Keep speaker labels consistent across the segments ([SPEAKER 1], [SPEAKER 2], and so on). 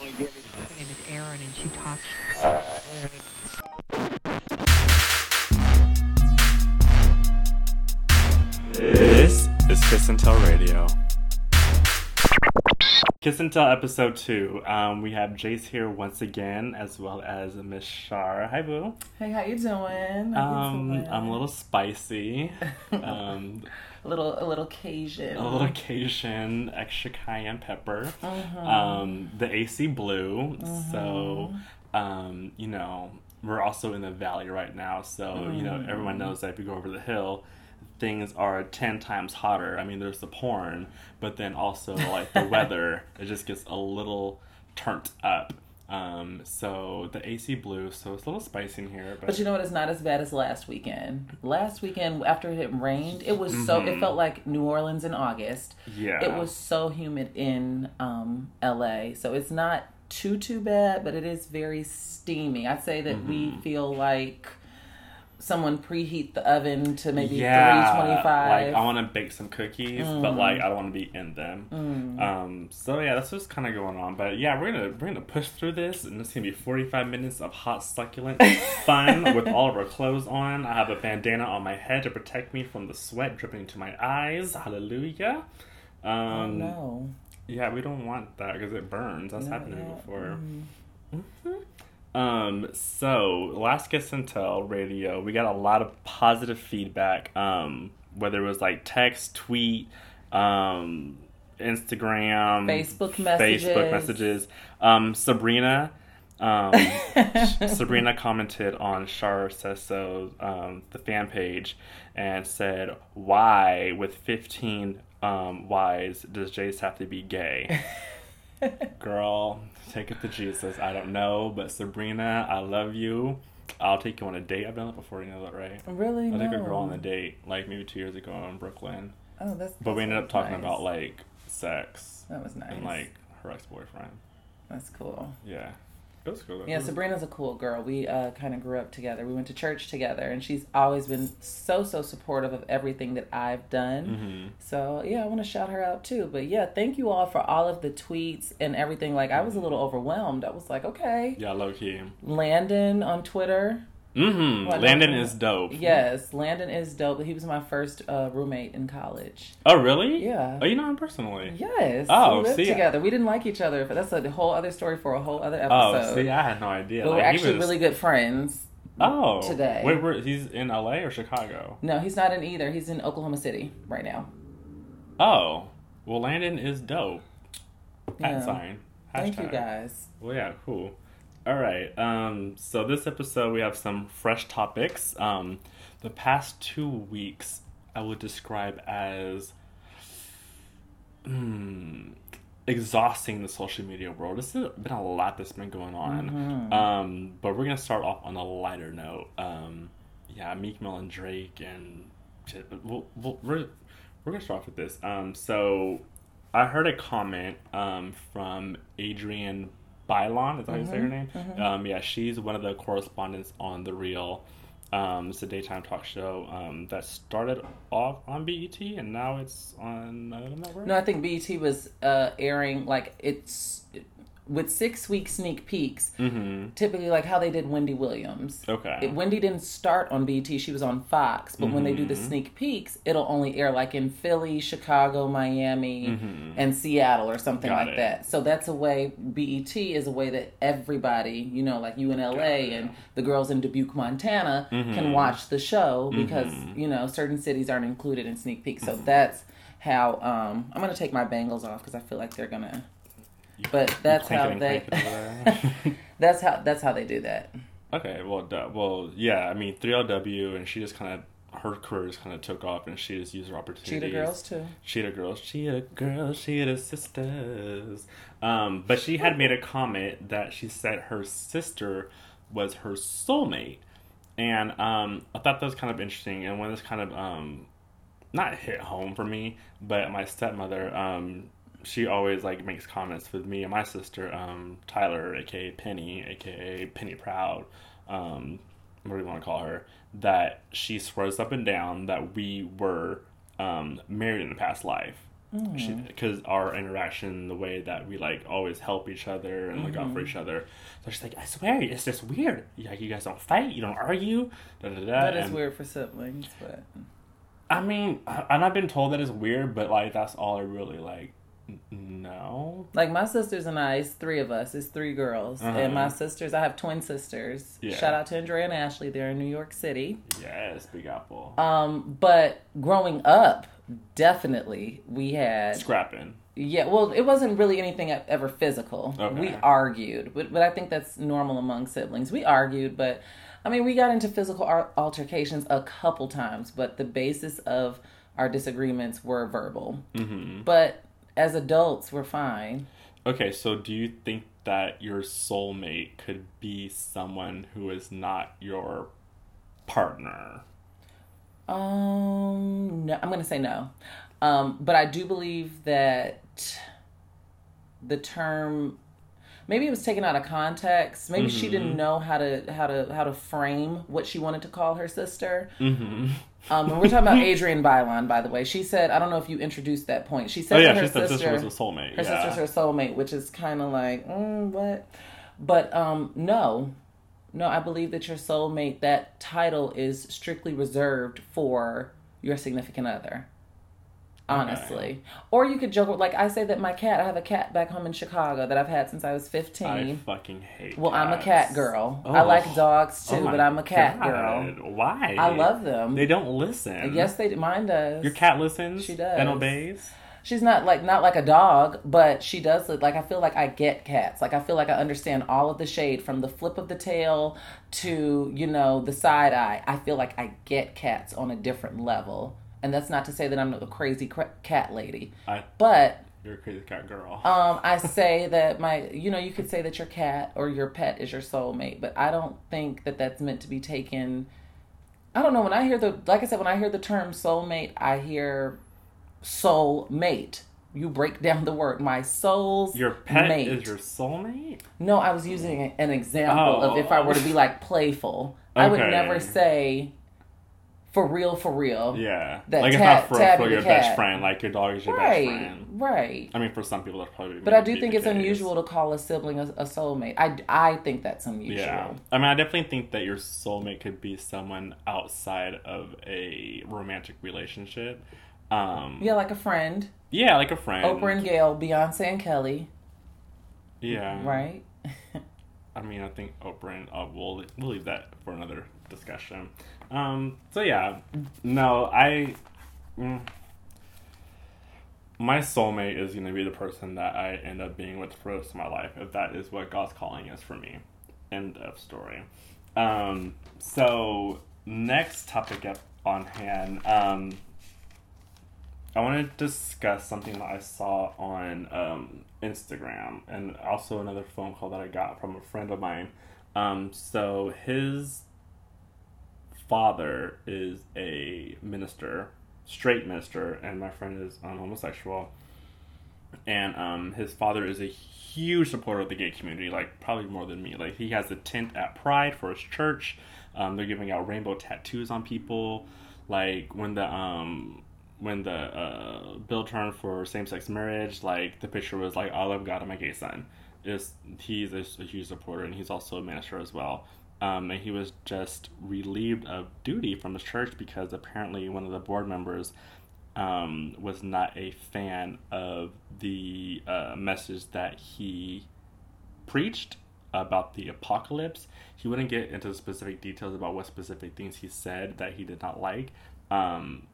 [SPEAKER 1] My name is Erin, and she talks.
[SPEAKER 2] This is Kiss and Tell Radio. Kiss and Tell episode two. Um, we have Jace here once again, as well as Miss Shar. Hi, Boo.
[SPEAKER 3] Hey, how you doing? How you
[SPEAKER 2] Um,
[SPEAKER 3] doing?
[SPEAKER 2] I'm a little spicy. Um,
[SPEAKER 3] a little, a little Cajun.
[SPEAKER 2] a little Cajun, extra cayenne pepper.
[SPEAKER 3] Uh-huh.
[SPEAKER 2] Um, the AC blue. So, um, you know, we're also in the valley right now. So, you know,
[SPEAKER 3] Mm.
[SPEAKER 2] everyone knows that if you go over the hill, things are 10 times hotter. I mean, there's the porn, but then also, like, the weather, it just gets a little turned up. Um, so the AC blue, so it's a little spicy in here, but,
[SPEAKER 3] But you know what? It's not as bad as last weekend. Last weekend, after it rained, it was so. It felt like New Orleans in August.
[SPEAKER 2] Mm-hmm. yeah,
[SPEAKER 3] It was so humid in um, LA. So it's not too too bad, but it is very steamy. I'd say that
[SPEAKER 2] Mm-hmm.
[SPEAKER 3] we feel like someone preheat the oven to maybe
[SPEAKER 2] yeah,
[SPEAKER 3] three twenty five.
[SPEAKER 2] Like I want to bake some cookies, but
[SPEAKER 3] Mm.
[SPEAKER 2] like I don't want to be in them. Um, so yeah, that's what's kind of going on. But yeah, we're gonna we're gonna push through this, and it's gonna be forty five minutes of hot succulent fun with all of our clothes on. I have a bandana on my head to protect me from the sweat dripping to my eyes. Hallelujah. Um,
[SPEAKER 3] oh no.
[SPEAKER 2] Yeah, we don't want that because it burns. That's
[SPEAKER 3] Not
[SPEAKER 2] happened
[SPEAKER 3] yet.
[SPEAKER 2] before. Um, so last Kiss and Tell radio, we got a lot of positive feedback. Um, whether it was like text, tweet, um, Instagram,
[SPEAKER 3] Facebook messages.
[SPEAKER 2] Facebook messages. Um, Sabrina, um, Sabrina commented on Shar Says So, um, the fan page, and said, "Why with fifteen um, Y's does Jace have to be gay?" Girl, take it to Jesus. I don't know, but Sabrina, I love you. I'll take you on a date. I've done that before, you know that, right?
[SPEAKER 3] Really?
[SPEAKER 2] I took
[SPEAKER 3] no.
[SPEAKER 2] a girl on a date like maybe two years ago in Brooklyn,
[SPEAKER 3] Oh, that's.
[SPEAKER 2] but we ended up talking
[SPEAKER 3] nice.
[SPEAKER 2] about like sex
[SPEAKER 3] That was nice.
[SPEAKER 2] and like her ex boyfriend.
[SPEAKER 3] That's cool.
[SPEAKER 2] Yeah, was cool.
[SPEAKER 3] Yeah, Sabrina's a cool girl. We uh, kind of grew up together. We went to church together, and she's always been so so supportive of everything that I've done.
[SPEAKER 2] Mhm.
[SPEAKER 3] So yeah, I want to shout her out too. But yeah, thank you all for all of the tweets and everything. Like I was a little overwhelmed. I was like, okay,
[SPEAKER 2] Yeah, low key.
[SPEAKER 3] Landon on Twitter.
[SPEAKER 2] Mm-hmm.
[SPEAKER 3] What,
[SPEAKER 2] Landon is dope.
[SPEAKER 3] Yes, Landon is dope. He was my first uh, roommate in college.
[SPEAKER 2] Oh, really?
[SPEAKER 3] Yeah.
[SPEAKER 2] Oh, you know him personally?
[SPEAKER 3] Yes.
[SPEAKER 2] Oh,
[SPEAKER 3] we lived
[SPEAKER 2] see, I-
[SPEAKER 3] together. We didn't like each other, but that's a whole other story for a whole other episode.
[SPEAKER 2] Oh, see, I had no idea.
[SPEAKER 3] but we're actually
[SPEAKER 2] was-
[SPEAKER 3] really good friends.
[SPEAKER 2] Oh,
[SPEAKER 3] today.
[SPEAKER 2] Wait, where, he's in LA or Chicago?
[SPEAKER 3] No, he's not in either. He's in Oklahoma City right now.
[SPEAKER 2] Oh, well, Landon is dope. At
[SPEAKER 3] Yeah.
[SPEAKER 2] sign.
[SPEAKER 3] Thank you guys.
[SPEAKER 2] Well, yeah, cool. All right. Um, so this episode we have some fresh topics. Um, the past two weeks I would describe as hmm, exhausting the social media world. Has been a lot that's been going on.
[SPEAKER 3] Mm-hmm.
[SPEAKER 2] Um, but we're gonna start off on a lighter note. Um, yeah, Meek Mill and Drake and we'll, we'll, we're we're gonna start off with this. Um, so I heard a comment um, from Adrienne Bailon. Is that how you say her name? Um, yeah, she's one of the correspondents on the Real. Um, it's a daytime talk show um, that started off on BET and now it's on another network.
[SPEAKER 3] No, I think BET was uh, airing like it's with six week sneak peeks.
[SPEAKER 2] Mm-hmm.
[SPEAKER 3] Typically, like how they did Wendy Williams.
[SPEAKER 2] Okay.
[SPEAKER 3] It, Wendy didn't start on BET; she was on Fox. But when they do the
[SPEAKER 2] Mm-hmm.
[SPEAKER 3] sneak peeks, it'll only air like in Philly, Chicago, Miami, and Seattle or something
[SPEAKER 2] Mm-hmm. Got
[SPEAKER 3] like
[SPEAKER 2] it.
[SPEAKER 3] that. So that's a way. BET is a way that everybody, you know, like you in LA and the girls in Dubuque, Montana,
[SPEAKER 2] Mm-hmm.
[SPEAKER 3] can watch the show because you know certain cities aren't included in sneak peeks. So that's how um, I'm gonna take my bangles off because I feel like they're But that's how they.
[SPEAKER 2] and clanking over there.
[SPEAKER 3] that's how that's how they do that.
[SPEAKER 2] Okay, well, well, yeah. I mean, 3LW, and she just kind of her career just kind of took off, and she just used her opportunities.
[SPEAKER 3] Cheetah girls too.
[SPEAKER 2] Cheetah girls, cheetah girls, cheetah sisters. Um, but she had made a comment that she said her sister was her soulmate, and um, I thought that was kind of interesting. And when this kind of um, not hit home for me, but my stepmother, um, she always like makes comments with me and my sister, um, Tyler, aka Penny, aka Penny Proud, um, what do you want to call her? That she swears up and down that we were um, married in a past life. because our interaction, the way that we like always help each other and look out
[SPEAKER 3] Mm-hmm.
[SPEAKER 2] for each other. So she's like, I swear, it's just weird. Like you guys don't fight, you don't argue. Da, da, da.
[SPEAKER 3] That is
[SPEAKER 2] And-
[SPEAKER 3] weird for siblings, but
[SPEAKER 2] I mean, I- and I've been told that it's weird, but like that's all I really like. No.
[SPEAKER 3] like my sisters and I, it's three of us, it's three girls,
[SPEAKER 2] Uh-huh.
[SPEAKER 3] and my sisters, I have twin sisters.
[SPEAKER 2] Yeah.
[SPEAKER 3] Shout out to Andrea and Ashley. They're in New York City.
[SPEAKER 2] Yes, Big Apple.
[SPEAKER 3] Um, but growing up, definitely we had
[SPEAKER 2] Scrapping.
[SPEAKER 3] Yeah, well, it wasn't really anything ever physical.
[SPEAKER 2] Okay.
[SPEAKER 3] We argued, but, but I think that's normal among siblings. We argued, but I mean, we got into physical altercations a couple times, but the basis of our disagreements were verbal.
[SPEAKER 2] hmm
[SPEAKER 3] But as adults, we're fine.
[SPEAKER 2] Okay, so do you think that your soulmate could be someone who is not your partner?
[SPEAKER 3] Um, no, I'm to say no. Um, but I do believe that the term maybe it was taken out of context. Maybe she didn't know how to how to how to frame what she wanted to call her sister.
[SPEAKER 2] Mm-hmm.
[SPEAKER 3] Um, and we're talking about Adrienne Bailon, by the way. She said, I don't know if you introduced that point. She said
[SPEAKER 2] Oh yeah,
[SPEAKER 3] her
[SPEAKER 2] she said
[SPEAKER 3] sister,
[SPEAKER 2] sister was a soulmate.
[SPEAKER 3] her
[SPEAKER 2] yeah.
[SPEAKER 3] sister's her soulmate, which is kind of like, mm, what? But um, no, no, I believe that your soulmate, that title is strictly reserved for your significant other. Honestly, or you could joke with- like I say that my cat. I have a cat back home in Chicago that I've had since I was fifteen.
[SPEAKER 2] I fucking hate.
[SPEAKER 3] well, I'm a cat girl. I
[SPEAKER 2] Oh.
[SPEAKER 3] like dogs oh too,
[SPEAKER 2] Oh
[SPEAKER 3] but I'm a cat
[SPEAKER 2] God.
[SPEAKER 3] girl.
[SPEAKER 2] Why?
[SPEAKER 3] I love them.
[SPEAKER 2] They don't listen.
[SPEAKER 3] Yes, they do. Mine does.
[SPEAKER 2] Your cat listens.
[SPEAKER 3] She does.
[SPEAKER 2] and obeys.
[SPEAKER 3] She's not like not like a dog, but she does look like I feel like I get cats. Like I feel like I understand all of the shade from the flip of the tail to, you know, the side eye. I feel like I get cats on a different level. And that's not to say that I'm a crazy cra- cat lady,
[SPEAKER 2] I,
[SPEAKER 3] but
[SPEAKER 2] you're a crazy cat girl.
[SPEAKER 3] um, I say that my, you know, you could say that your cat or your pet is your soulmate, but I don't think that that's meant to be taken. I don't know. When I hear the, like I said, when I hear the term soulmate, I hear soul mate. You break down the word. My soul's
[SPEAKER 2] your pet
[SPEAKER 3] mate.
[SPEAKER 2] is your soulmate.
[SPEAKER 3] No, I was using an example of if I were to be like playful. I would never say for real, for real.
[SPEAKER 2] Yeah,
[SPEAKER 3] That
[SPEAKER 2] like
[SPEAKER 3] tab-
[SPEAKER 2] it's not for,
[SPEAKER 3] Tabby
[SPEAKER 2] for your best friend. Like your dog is your
[SPEAKER 3] Right,
[SPEAKER 2] best friend.
[SPEAKER 3] right.
[SPEAKER 2] I mean, for some people, that's probably.
[SPEAKER 3] But I do think it's
[SPEAKER 2] case.
[SPEAKER 3] unusual to call a sibling a, a soulmate. I, I think that's unusual.
[SPEAKER 2] Yeah, I mean, I definitely think that your soulmate could be someone outside of a romantic relationship. Um,
[SPEAKER 3] Yeah, like a friend.
[SPEAKER 2] yeah, like a friend.
[SPEAKER 3] Oprah and Gayle, Beyonce and Kelly,
[SPEAKER 2] Yeah,
[SPEAKER 3] right?
[SPEAKER 2] I mean, I think Oprah and uh, we'll we'll leave that for another discussion. Um, so yeah, no, I. Mm, my soulmate is going to be the person that I end up being with for the rest of my life, if that is what God's calling is for me. End of story. Um, so next topic up on hand. Um, I want to discuss something that I saw on um, Instagram and also another phone call that I got from a friend of mine. Um, so his father is a minister, straight minister, and my friend is um, homosexual. And um, his father is a huge supporter of the gay community, like probably more than me. Like he has a tent at Pride for his church. Um, they're giving out rainbow tattoos on people. Like when the um, when the uh, bill turned for same sex marriage, like the picture was like, "I love God and my gay son." Is he's a, a huge supporter, and he's also a minister as well. Um, and he was just relieved of duty from his church because apparently one of the board members um, was not a fan of the uh, message that he preached about the apocalypse. He wouldn't get into the specific details about what specific things he said that he did not like. Um,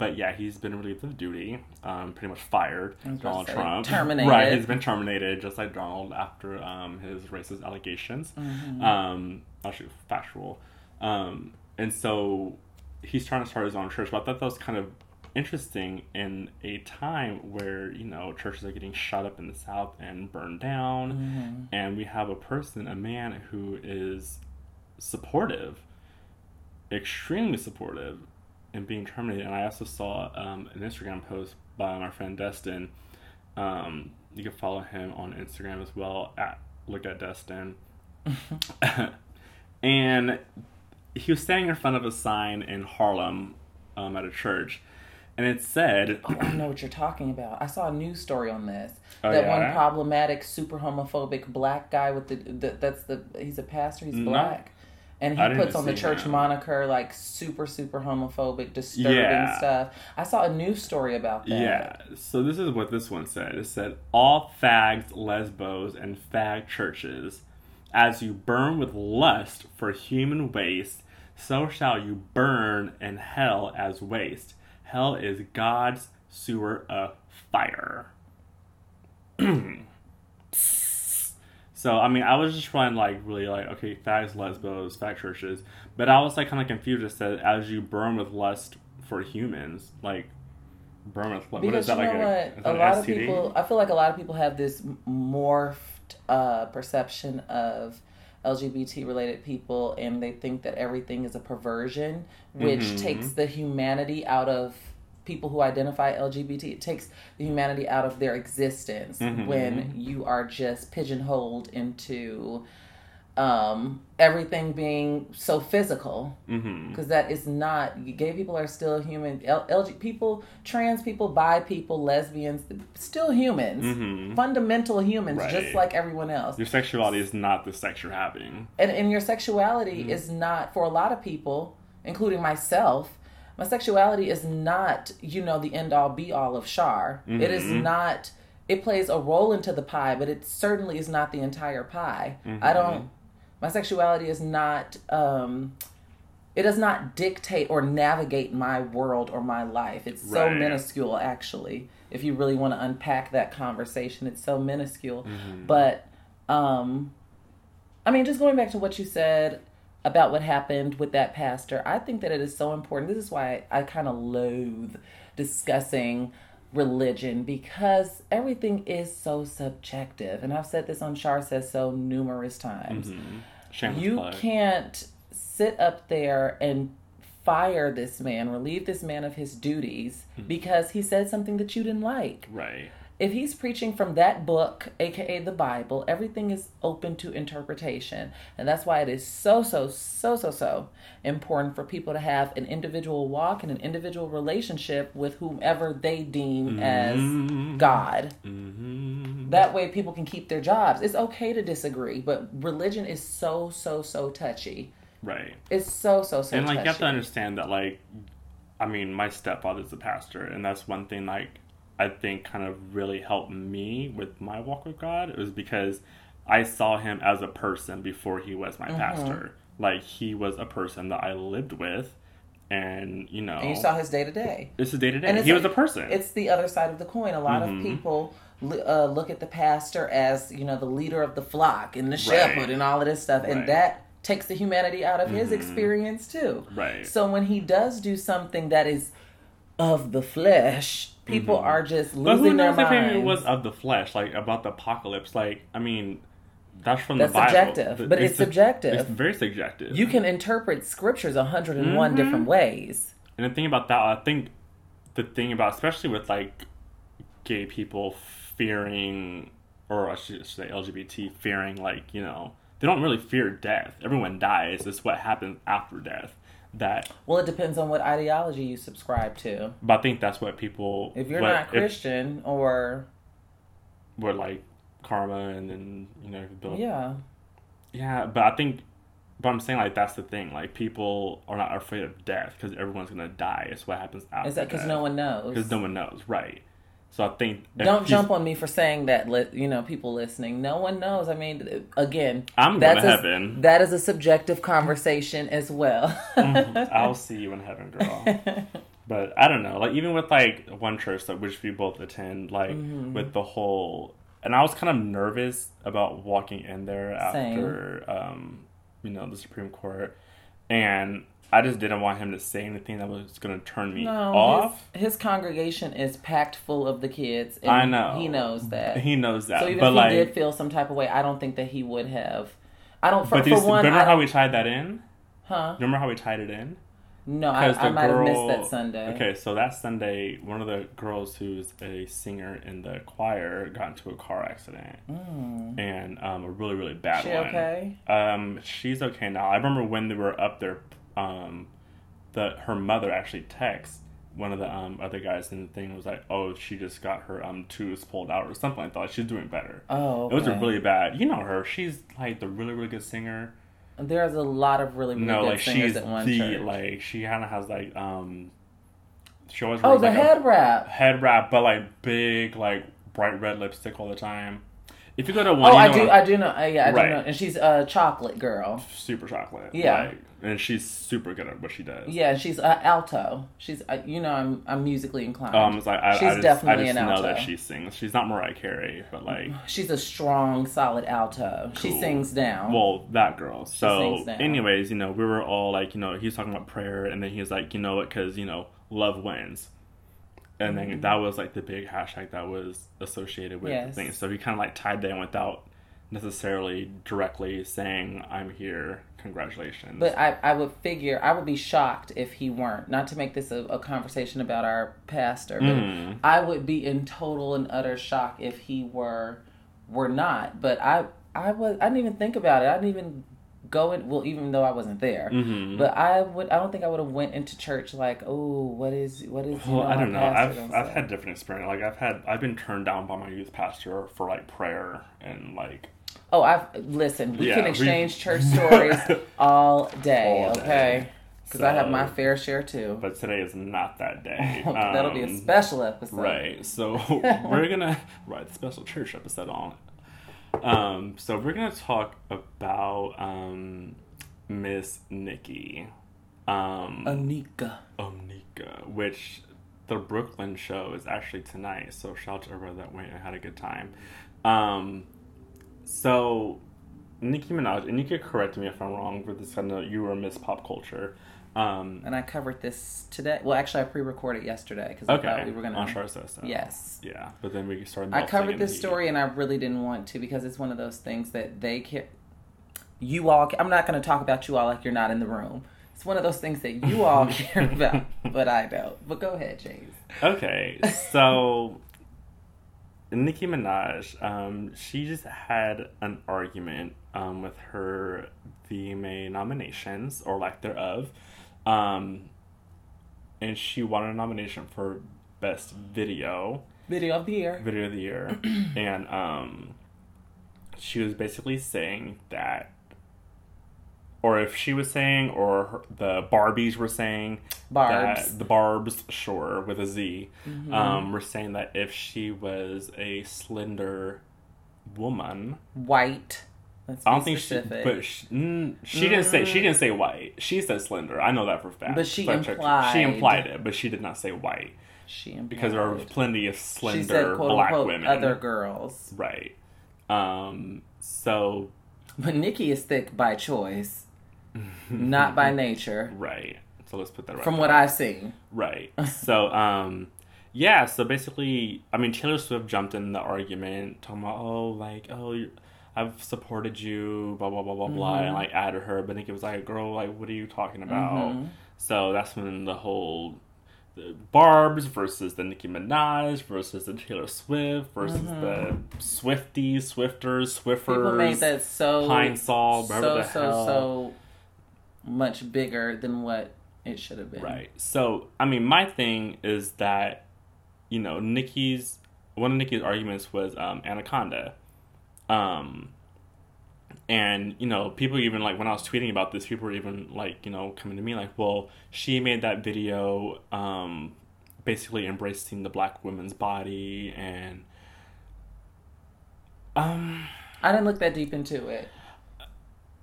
[SPEAKER 2] but yeah, he's been relieved of duty, um, pretty much fired.
[SPEAKER 3] I was about
[SPEAKER 2] Donald Trump.
[SPEAKER 3] terminated.
[SPEAKER 2] Right, he's been terminated just like Donald after um, his racist allegations.
[SPEAKER 3] Mm-hmm.
[SPEAKER 2] Um, actually, factual. Um, and so he's trying to start his own church. But I thought that was kind of interesting in a time where, you know, churches are getting shut up in the South and burned down.
[SPEAKER 3] Mm-hmm.
[SPEAKER 2] And we have a person, a man who is supportive, extremely supportive, and being terminated. And I also saw um, an Instagram post by my friend Destin. Um, you can follow him on Instagram as well at look at Destin. and he was standing in front of a sign in Harlem um, at a church, and it said,
[SPEAKER 3] Oh, I know what you're talking about. I saw a news story on this.
[SPEAKER 2] Oh,
[SPEAKER 3] that
[SPEAKER 2] yeah?
[SPEAKER 3] one problematic, super homophobic black guy with the, the that's the he's a pastor. He's
[SPEAKER 2] No.
[SPEAKER 3] And he puts on the church
[SPEAKER 2] him.
[SPEAKER 3] moniker like super super homophobic, disturbing
[SPEAKER 2] Yeah.
[SPEAKER 3] stuff. I saw a news story about that.
[SPEAKER 2] Yeah. So this is what this one said. It said, "All fags, lesbos, and fag churches, as you burn with lust for human waste, so shall you burn in hell as waste. Hell is God's sewer of fire." So I mean, I was just trying like really like okay, fags, lesbos, fag churches, but I was like kind of confused. It said as you burn with lust for humans, like burn with what is
[SPEAKER 3] Because
[SPEAKER 2] that
[SPEAKER 3] you
[SPEAKER 2] like
[SPEAKER 3] know
[SPEAKER 2] a,
[SPEAKER 3] what, a lot
[SPEAKER 2] an
[SPEAKER 3] of people. I feel like a lot of people have this morphed uh, perception of LGBT related people, and they think that everything is a perversion, which
[SPEAKER 2] Mhm.
[SPEAKER 3] takes the humanity out of people who identify LGBT. It takes the humanity out of their existence
[SPEAKER 2] Mhm.
[SPEAKER 3] when you are just pigeonholed into um, everything being so physical
[SPEAKER 2] Mm-hmm.
[SPEAKER 3] because that is not gay people are still human L- LG people trans people bi people lesbians still humans
[SPEAKER 2] Mhm.
[SPEAKER 3] fundamental humans just like everyone else
[SPEAKER 2] Your sexuality is not the sex you're having.
[SPEAKER 3] and, and your sexuality
[SPEAKER 2] Mm-hmm.
[SPEAKER 3] is not for a lot of people including myself my sexuality is not you know the end all be all of Shar it is
[SPEAKER 2] Mhm.
[SPEAKER 3] not it plays a role into the pie but it certainly is not the entire pie i
[SPEAKER 2] Mhm.
[SPEAKER 3] don't my sexuality is not um it does not dictate or navigate my world or my life it's so
[SPEAKER 2] Right.
[SPEAKER 3] minuscule actually if you really want to unpack that conversation it's so minuscule
[SPEAKER 2] Mhm.
[SPEAKER 3] but um I mean, just going back to what you said about what happened with that pastor, I think that it is so important. This is why I, kind of loathe discussing religion because everything is so subjective. And I've said this on Shar Says So numerous times.
[SPEAKER 2] Mhm.
[SPEAKER 3] You
[SPEAKER 2] plug.
[SPEAKER 3] can't sit up there and fire this man, relieve this man of his duties
[SPEAKER 2] Mm-hmm.
[SPEAKER 3] because he said something that you didn't like
[SPEAKER 2] Right.
[SPEAKER 3] If he's preaching from that book, aka the Bible, everything is open to interpretation. And that's why it is so, so, so, so, so important for people to have an individual walk and an individual relationship with whomever they deem
[SPEAKER 2] Mhm.
[SPEAKER 3] as God.
[SPEAKER 2] Mm-hmm.
[SPEAKER 3] That way people can keep their jobs. It's okay to disagree, but religion is so, so, so touchy.
[SPEAKER 2] Right.
[SPEAKER 3] It's so, so, so
[SPEAKER 2] and like
[SPEAKER 3] touchy.
[SPEAKER 2] you have to understand that like i mean my stepfather's a pastor and that's one thing like i think kind of really helped me with my walk with god it was because i saw him as a person before he was my
[SPEAKER 3] Mm-hmm.
[SPEAKER 2] pastor like he was a person that i lived with and you know
[SPEAKER 3] and you saw his day to day.
[SPEAKER 2] this is day to day. he was a person
[SPEAKER 3] It's the other side of the coin. A lot
[SPEAKER 2] Mhm.
[SPEAKER 3] of people uh, look at the pastor as you know the leader of the flock and the
[SPEAKER 2] Right.
[SPEAKER 3] shepherd and all of this stuff, and
[SPEAKER 2] Right.
[SPEAKER 3] that takes the humanity out of his
[SPEAKER 2] Mhm.
[SPEAKER 3] experience too.
[SPEAKER 2] right
[SPEAKER 3] So when he does do something that is of the flesh, people
[SPEAKER 2] Mhm.
[SPEAKER 3] are just losing
[SPEAKER 2] but who
[SPEAKER 3] losing their
[SPEAKER 2] knows if
[SPEAKER 3] minds.
[SPEAKER 2] it was of the flesh like about the apocalypse like i mean that's from
[SPEAKER 3] That's
[SPEAKER 2] the bible
[SPEAKER 3] subjective,
[SPEAKER 2] The-
[SPEAKER 3] but it's
[SPEAKER 2] su-
[SPEAKER 3] subjective.
[SPEAKER 2] it's very subjective
[SPEAKER 3] you can interpret scriptures 101
[SPEAKER 2] Mhm.
[SPEAKER 3] different ways.
[SPEAKER 2] And the thing about that, I think the thing about, especially with like gay people fearing, or I should say LGBT fearing, like, you know, they don't really fear death. Everyone dies. It's what happens after death. That,
[SPEAKER 3] Well, it depends on what ideology you subscribe to.
[SPEAKER 2] but I think that's what people.
[SPEAKER 3] If you're not
[SPEAKER 2] if-
[SPEAKER 3] Christian or
[SPEAKER 2] What, like, karma and then, you know, the,
[SPEAKER 3] yeah,
[SPEAKER 2] Yeah, but I think, but I'm saying, like, that's the thing. Like, people are not afraid of death because everyone's to die. It's what happens after
[SPEAKER 3] is that because no one knows?
[SPEAKER 2] Because no one knows, right. So I think.
[SPEAKER 3] Don't jump on me for saying that. Li- you know, people listening. No one knows. I mean, again,
[SPEAKER 2] I'm going
[SPEAKER 3] that's a-
[SPEAKER 2] heaven.
[SPEAKER 3] that is a subjective conversation as well.
[SPEAKER 2] Mhm. I'll see you in heaven, girl. But I don't know, like even with like one church that which we both attend, like
[SPEAKER 3] Mm-hmm.
[SPEAKER 2] with the whole, and I was kind of nervous about walking in there
[SPEAKER 3] Same.
[SPEAKER 2] after, um, you know, the Supreme Court, and I just didn't want him to say anything that was going to turn me
[SPEAKER 3] no,
[SPEAKER 2] off.
[SPEAKER 3] His, his congregation is packed full of the kids. And
[SPEAKER 2] I know
[SPEAKER 3] he knows that.
[SPEAKER 2] He knows that,
[SPEAKER 3] so even
[SPEAKER 2] but
[SPEAKER 3] if
[SPEAKER 2] like,
[SPEAKER 3] he did feel some type of way, I don't think that he would have. I don't. For,
[SPEAKER 2] but
[SPEAKER 3] for
[SPEAKER 2] these,
[SPEAKER 3] one,
[SPEAKER 2] remember
[SPEAKER 3] I
[SPEAKER 2] how we tied that in?
[SPEAKER 3] huh?
[SPEAKER 2] Remember how we tied it in?
[SPEAKER 3] No, I, I might have missed that Sunday.
[SPEAKER 2] Okay, so that Sunday, one of the girls who's a singer in the choir got into a car accident,
[SPEAKER 3] Mm.
[SPEAKER 2] and um, a really really bad one.
[SPEAKER 3] She
[SPEAKER 2] one.
[SPEAKER 3] okay?
[SPEAKER 2] Um, she's okay now. I remember when they were up there, um, that her mother actually texted one of the um, other guys in the thing was like, "Oh, she just got her um tooth pulled out or something like that. She's doing better."
[SPEAKER 3] Oh,
[SPEAKER 2] It was a really bad. You know her. She's like the really really good singer.
[SPEAKER 3] There's a lot of really, really
[SPEAKER 2] no,
[SPEAKER 3] good
[SPEAKER 2] like
[SPEAKER 3] singers
[SPEAKER 2] she's
[SPEAKER 3] at one
[SPEAKER 2] the
[SPEAKER 3] church.
[SPEAKER 2] like she kind of has like um. She always
[SPEAKER 3] oh, the
[SPEAKER 2] like, a-
[SPEAKER 3] head wrap.
[SPEAKER 2] head wrap, but like big, like bright red lipstick all the time. If you go to one,
[SPEAKER 3] Oh, I do. I do know. Uh, yeah, I
[SPEAKER 2] Right.
[SPEAKER 3] do know. And she's a chocolate girl.
[SPEAKER 2] super chocolate.
[SPEAKER 3] Yeah.
[SPEAKER 2] like, and she's super good at what she does.
[SPEAKER 3] Yeah, she's uh, alto. She's uh, you know I'm I'm musically inclined.
[SPEAKER 2] Um, it's like I,
[SPEAKER 3] She's
[SPEAKER 2] I just,
[SPEAKER 3] definitely
[SPEAKER 2] I just
[SPEAKER 3] an
[SPEAKER 2] know
[SPEAKER 3] alto.
[SPEAKER 2] that she sings. She's not Mariah Carey, but like,
[SPEAKER 3] she's a strong, solid alto. She sings down.
[SPEAKER 2] well, that girl. So, anyways, you know, we were all like, you know, he was talking about prayer, and then he was like, you know what, because you know, love wins. And then
[SPEAKER 3] Mm-hmm.
[SPEAKER 2] that was like the big hashtag that was associated with
[SPEAKER 3] Yes.
[SPEAKER 2] the thing. So he kind of like tied that in without necessarily directly saying, "I'm here, congratulations."
[SPEAKER 3] But I, I would figure I would be shocked if he weren't. Not to make this a, a conversation about our pastor, but
[SPEAKER 2] Mhm.
[SPEAKER 3] I would be in total and utter shock if he were were not. But I I was I didn't even think about it. I didn't even go in. Well, even though I wasn't there,
[SPEAKER 2] Mhm.
[SPEAKER 3] but I would. I don't think I would have went into church like, oh, what is what is? you
[SPEAKER 2] Well, I don't know. I've I've
[SPEAKER 3] say?"
[SPEAKER 2] had different experience. Like I've had I've been turned down by my youth pastor for like prayer and like
[SPEAKER 3] Oh, I've listen. We
[SPEAKER 2] Yeah,
[SPEAKER 3] can
[SPEAKER 2] we-
[SPEAKER 3] exchange church stories all day,
[SPEAKER 2] All
[SPEAKER 3] okay? Because I have my fair share too.
[SPEAKER 2] but today is not that day.
[SPEAKER 3] That'll be a
[SPEAKER 2] Um,
[SPEAKER 3] special episode.
[SPEAKER 2] Right. So we're gonna write the special church episode on it. Um, so we're gonna talk about um Miss Nicki. Um Onika. Which the Brooklyn show is actually tonight. So shout out to everybody that went and had a good time. Um, so Nicki Minaj, and you could correct me if I'm wrong with this. I know you were Miss Pop Culture. Um,
[SPEAKER 3] And I covered this today. Well, actually, I pre-recorded yesterday because I
[SPEAKER 2] okay,
[SPEAKER 3] thought we were gonna.
[SPEAKER 2] on Shar So.
[SPEAKER 3] Yes.
[SPEAKER 2] Yeah, but then we started.
[SPEAKER 3] I covered this story, and I really didn't want to because it's one of those things that they can. You all. I'm not going to talk about you all like you're not in the room. It's one of those things that you all care about, but I don't. But go ahead, James.
[SPEAKER 2] Okay, so Nicki Minaj, um, she just had an argument um, with her VMA nominations or lack thereof, um, and she won a nomination for best video,
[SPEAKER 3] Video of the year.
[SPEAKER 2] video of the year, and um, she was basically saying that. Or if she was saying, or her, the Barbies were saying,
[SPEAKER 3] Barbs.
[SPEAKER 2] that the Barbs, sure, with a Z,
[SPEAKER 3] Mm-hmm.
[SPEAKER 2] um, were saying that if she was a slender woman,
[SPEAKER 3] White.
[SPEAKER 2] I don't think she, but she, mm, she didn't say she didn't say white. She said slender. I know that for a fact.
[SPEAKER 3] But she implied-
[SPEAKER 2] she implied it, but she did not say white
[SPEAKER 3] she implied.
[SPEAKER 2] because there are plenty of
[SPEAKER 3] she
[SPEAKER 2] slender
[SPEAKER 3] said quote
[SPEAKER 2] black
[SPEAKER 3] unquote
[SPEAKER 2] women.
[SPEAKER 3] other girls.
[SPEAKER 2] right. Um. So
[SPEAKER 3] But Nicki is thick by choice, not by nature.
[SPEAKER 2] right. So let's put that right.
[SPEAKER 3] From what I've seen.
[SPEAKER 2] Right. So, um, yeah. So basically, I mean, Taylor Swift jumped in the argument, talking about, oh, like, oh, I've supported you, blah blah blah blah blah,
[SPEAKER 3] Mm-hmm.
[SPEAKER 2] and like added her. But Nicki was like, girl, like, what are you talking about?
[SPEAKER 3] Mm-hmm.
[SPEAKER 2] So that's when the whole the Barb's versus the Nicki Minaj versus the Taylor Swift versus the Swifties, Swifters, Swiffers.
[SPEAKER 3] Mm-hmm. People made that so
[SPEAKER 2] Pine Sol, whatever
[SPEAKER 3] so so
[SPEAKER 2] hell.
[SPEAKER 3] so much bigger than what it should have been.
[SPEAKER 2] Right. So, I mean, my thing is that, you know, Nicki's one of Nicki's arguments was um, Anaconda, um, and you know, people even like when I was tweeting about this, people were even like, you know, coming to me like, well, she made that video, um, basically embracing the black woman's body and. Um.
[SPEAKER 3] I didn't look that deep into it.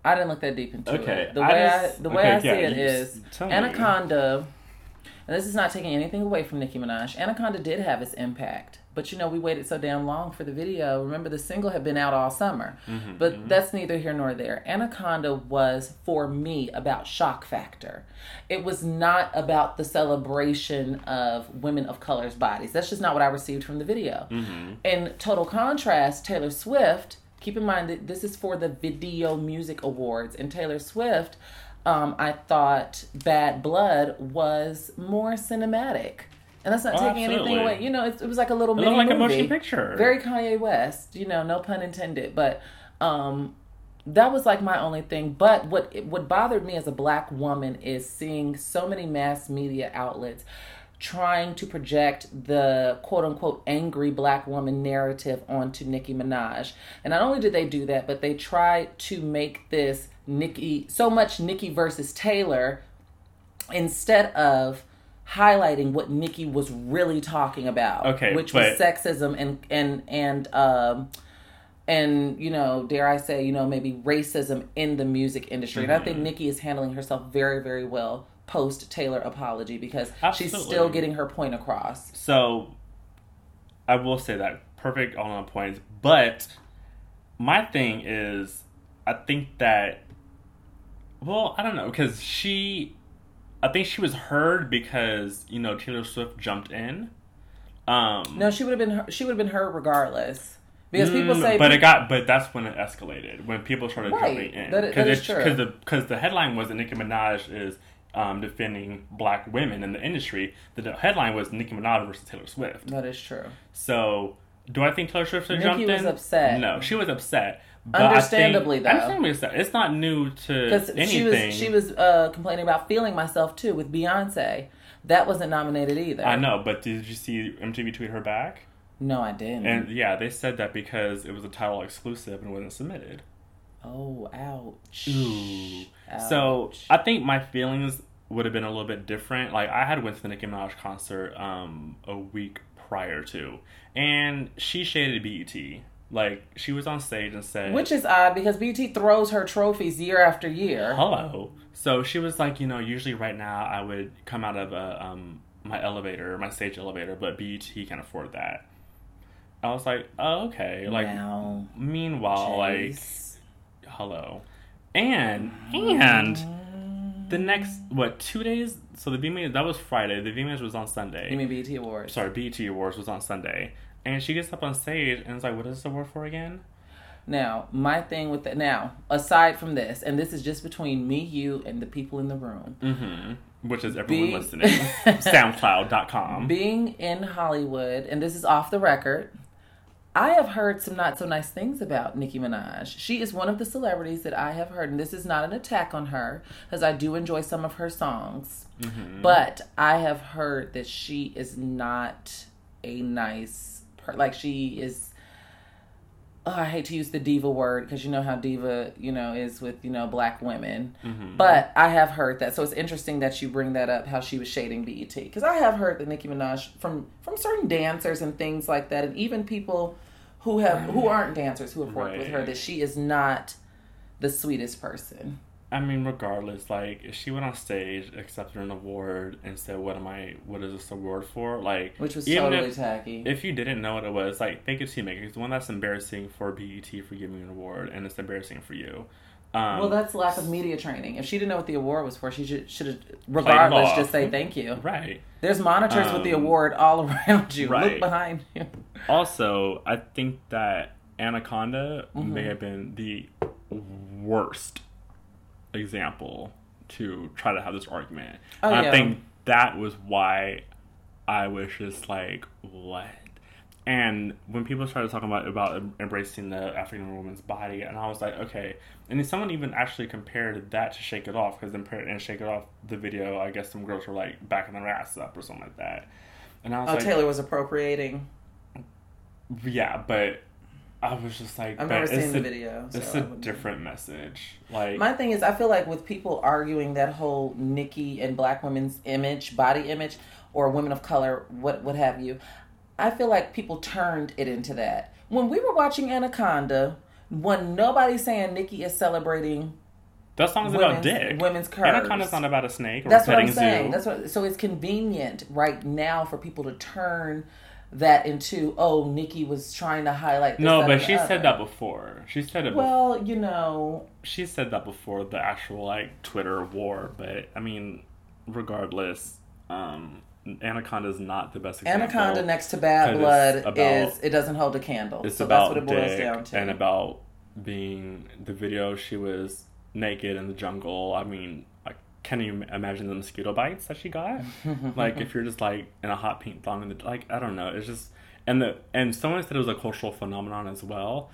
[SPEAKER 3] I didn't look that deep into
[SPEAKER 2] Okay,
[SPEAKER 3] it. The
[SPEAKER 2] I
[SPEAKER 3] way
[SPEAKER 2] just-
[SPEAKER 3] I, the way
[SPEAKER 2] okay,
[SPEAKER 3] I see
[SPEAKER 2] yeah,
[SPEAKER 3] it is
[SPEAKER 2] s- tell me.
[SPEAKER 3] Anaconda, and this is not taking anything away from Nicki Minaj. Anaconda did have its impact, but you know we waited so damn long for the video. Remember, the single had been out all summer,
[SPEAKER 2] Mm-hmm,
[SPEAKER 3] but that's neither here nor there. Anaconda was for me about shock factor. It was not about the celebration of women of color's bodies. That's just not what I received from the video.
[SPEAKER 2] Mm-hmm.
[SPEAKER 3] In total contrast, Taylor Swift, keep in mind that this is for the Video Music Awards, and Taylor Swift, um, I thought Bad Blood was more cinematic. And that's not
[SPEAKER 2] Oh,
[SPEAKER 3] taking anything away. You know, it, it was like a little
[SPEAKER 2] It
[SPEAKER 3] mini
[SPEAKER 2] like a
[SPEAKER 3] movie.
[SPEAKER 2] motion picture.
[SPEAKER 3] Very Kanye West, you know, no pun intended. But um, that was like my only thing. But what what bothered me as a black woman is seeing so many mass media outlets trying to project the quote unquote angry black woman narrative onto Nicki Minaj. And not only did they do that, but they tried to make this Nicki so much Nicki versus Taylor instead of highlighting what Nicki was really talking about.
[SPEAKER 2] Okay,
[SPEAKER 3] which was sexism and and and um and you know, dare I say, you know, maybe racism in the music industry. And I
[SPEAKER 2] Mm-hmm.
[SPEAKER 3] think Nicki is handling herself very, very well post Taylor apology because she's still getting her point across.
[SPEAKER 2] So, I will say that perfect all on points. But my thing is, I think that, well, I don't know, because she, I think she was heard because you know Taylor Swift jumped in. Um,
[SPEAKER 3] No, she would have been she would have been heard regardless. Because people
[SPEAKER 2] Mm,
[SPEAKER 3] say
[SPEAKER 2] but it got, but that's when it escalated when people started
[SPEAKER 3] Right.
[SPEAKER 2] jumping in.
[SPEAKER 3] That is- that is.
[SPEAKER 2] Because the because the headline was that Nicki Minaj is um, defending black women in the industry. The headline was Nicki Minaj versus Taylor Swift.
[SPEAKER 3] that is true.
[SPEAKER 2] So, do I think Taylor Swift should
[SPEAKER 3] Nicki
[SPEAKER 2] jumped in?
[SPEAKER 3] was upset.
[SPEAKER 2] No, she was upset. But I
[SPEAKER 3] Understandably,
[SPEAKER 2] think,
[SPEAKER 3] though.
[SPEAKER 2] Understandably upset. It's not new to anything.
[SPEAKER 3] she was she was uh, complaining about feeling myself too with Beyonce. That wasn't nominated either.
[SPEAKER 2] I know, but did you see MTV tweet her back?
[SPEAKER 3] No, I didn't.
[SPEAKER 2] And yeah, they said that because it was a Tidal exclusive and wasn't submitted.
[SPEAKER 3] oh, ouch.
[SPEAKER 2] Ooh.
[SPEAKER 3] Ouch.
[SPEAKER 2] So I think my feelings would have been a little bit different. Like I had went to the Nicki Minaj concert um, a week prior to, and she shaded BET. Like she was on stage and said,
[SPEAKER 3] Which is odd because BET throws her trophies year after year.
[SPEAKER 2] hello. So she was like, you know, usually right now I would come out of a um my elevator, my stage elevator, but BET can't afford that. I was like, oh, okay. Like meanwhile, like hello. And and the next what, two days? So the VMAs that was Friday, the VMAs was on Sunday.
[SPEAKER 3] you mean BET Awards?
[SPEAKER 2] Sorry, BET Awards was on Sunday. And she gets up on stage and is like, What is this award for again?
[SPEAKER 3] Now, my thing with that. Now, aside from this, and this is just between me, you, and the people in the room.
[SPEAKER 2] Mm-hmm. Which is everyone
[SPEAKER 3] Be-
[SPEAKER 2] listening. SoundCloud.com.
[SPEAKER 3] Being in Hollywood, and this is off the record, I have heard some not so nice things about Nicki Minaj. She is one of the celebrities that I have heard, and this is not an attack on her, because I do enjoy some of her songs.
[SPEAKER 2] Mm-hmm.
[SPEAKER 3] But I have heard that she is not a nice, per- like she is. Oh, I hate to use the diva word because you know how diva, you know, is with you know black women.
[SPEAKER 2] Mm-hmm.
[SPEAKER 3] But I have heard that, so it's interesting that you bring that up. How she was shading BET because I have heard that Nicki Minaj from from certain dancers and things like that, and even people who have who aren't dancers who have worked with her that she is not the sweetest person.
[SPEAKER 2] I mean, regardless, like if she went on stage, accepted an award, and said, "What am I? What is this award for?" Like,
[SPEAKER 3] Which was totally
[SPEAKER 2] if,
[SPEAKER 3] tacky.
[SPEAKER 2] if you didn't know what it was, like, fake it till you make it. It's the one that's embarrassing for BET for giving an award, and it's embarrassing for you. Um,
[SPEAKER 3] well, that's lack of media training. If she didn't know what the award was for, she should should have, regardless, just say thank you.
[SPEAKER 2] right.
[SPEAKER 3] There's monitors with the
[SPEAKER 2] Um,
[SPEAKER 3] award all around you.
[SPEAKER 2] Right.
[SPEAKER 3] Look behind you.
[SPEAKER 2] Also, I think that Anaconda
[SPEAKER 3] Mm-hmm.
[SPEAKER 2] may have been the worst example to try to have this argument.
[SPEAKER 3] Oh, yeah.
[SPEAKER 2] I think that was why I was just like, what? And when people started talking about about embracing the African woman's body, and I was like, okay. And then someone even actually compared that to Shake It Off because and Shake It Off the video, I guess some girls were like backing their ass up or something like that. And I was
[SPEAKER 3] Oh,
[SPEAKER 2] like,
[SPEAKER 3] Taylor was appropriating.
[SPEAKER 2] yeah, but I was just like,
[SPEAKER 3] I've never
[SPEAKER 2] it's
[SPEAKER 3] seen the
[SPEAKER 2] a-
[SPEAKER 3] video.
[SPEAKER 2] It's
[SPEAKER 3] so I
[SPEAKER 2] a different message. Like,
[SPEAKER 3] My thing is, I feel like with people arguing that whole Nicki and black women's image, body image, or women of color, what what have you, I feel like people turned it into that. When we were watching Anaconda, when nobody's saying Nicki is celebrating
[SPEAKER 2] that song's about dick.
[SPEAKER 3] women's curves.
[SPEAKER 2] Anaconda's not about a snake or
[SPEAKER 3] That's
[SPEAKER 2] a
[SPEAKER 3] what I'm saying.
[SPEAKER 2] zoo.
[SPEAKER 3] That's what. So it's convenient right now for people to turn that into, oh, Nicki was trying to highlight. This,
[SPEAKER 2] no, but she
[SPEAKER 3] the
[SPEAKER 2] said that before. She said it. before.
[SPEAKER 3] Well, you know,
[SPEAKER 2] she said that before the actual like Twitter war. But I mean, regardless, um, Anaconda's not the best example.
[SPEAKER 3] Anaconda next to Bad Blood
[SPEAKER 2] about-
[SPEAKER 3] is it doesn't hold a candle.
[SPEAKER 2] It's
[SPEAKER 3] so
[SPEAKER 2] about
[SPEAKER 3] that's what it boils down to.
[SPEAKER 2] and about being the video. She was naked in the jungle. I mean, like, can you imagine the mosquito bites that she got? like, if you're just like in a hot pink thong, and the like, I don't know. It's just and the and someone said it was a cultural phenomenon as well.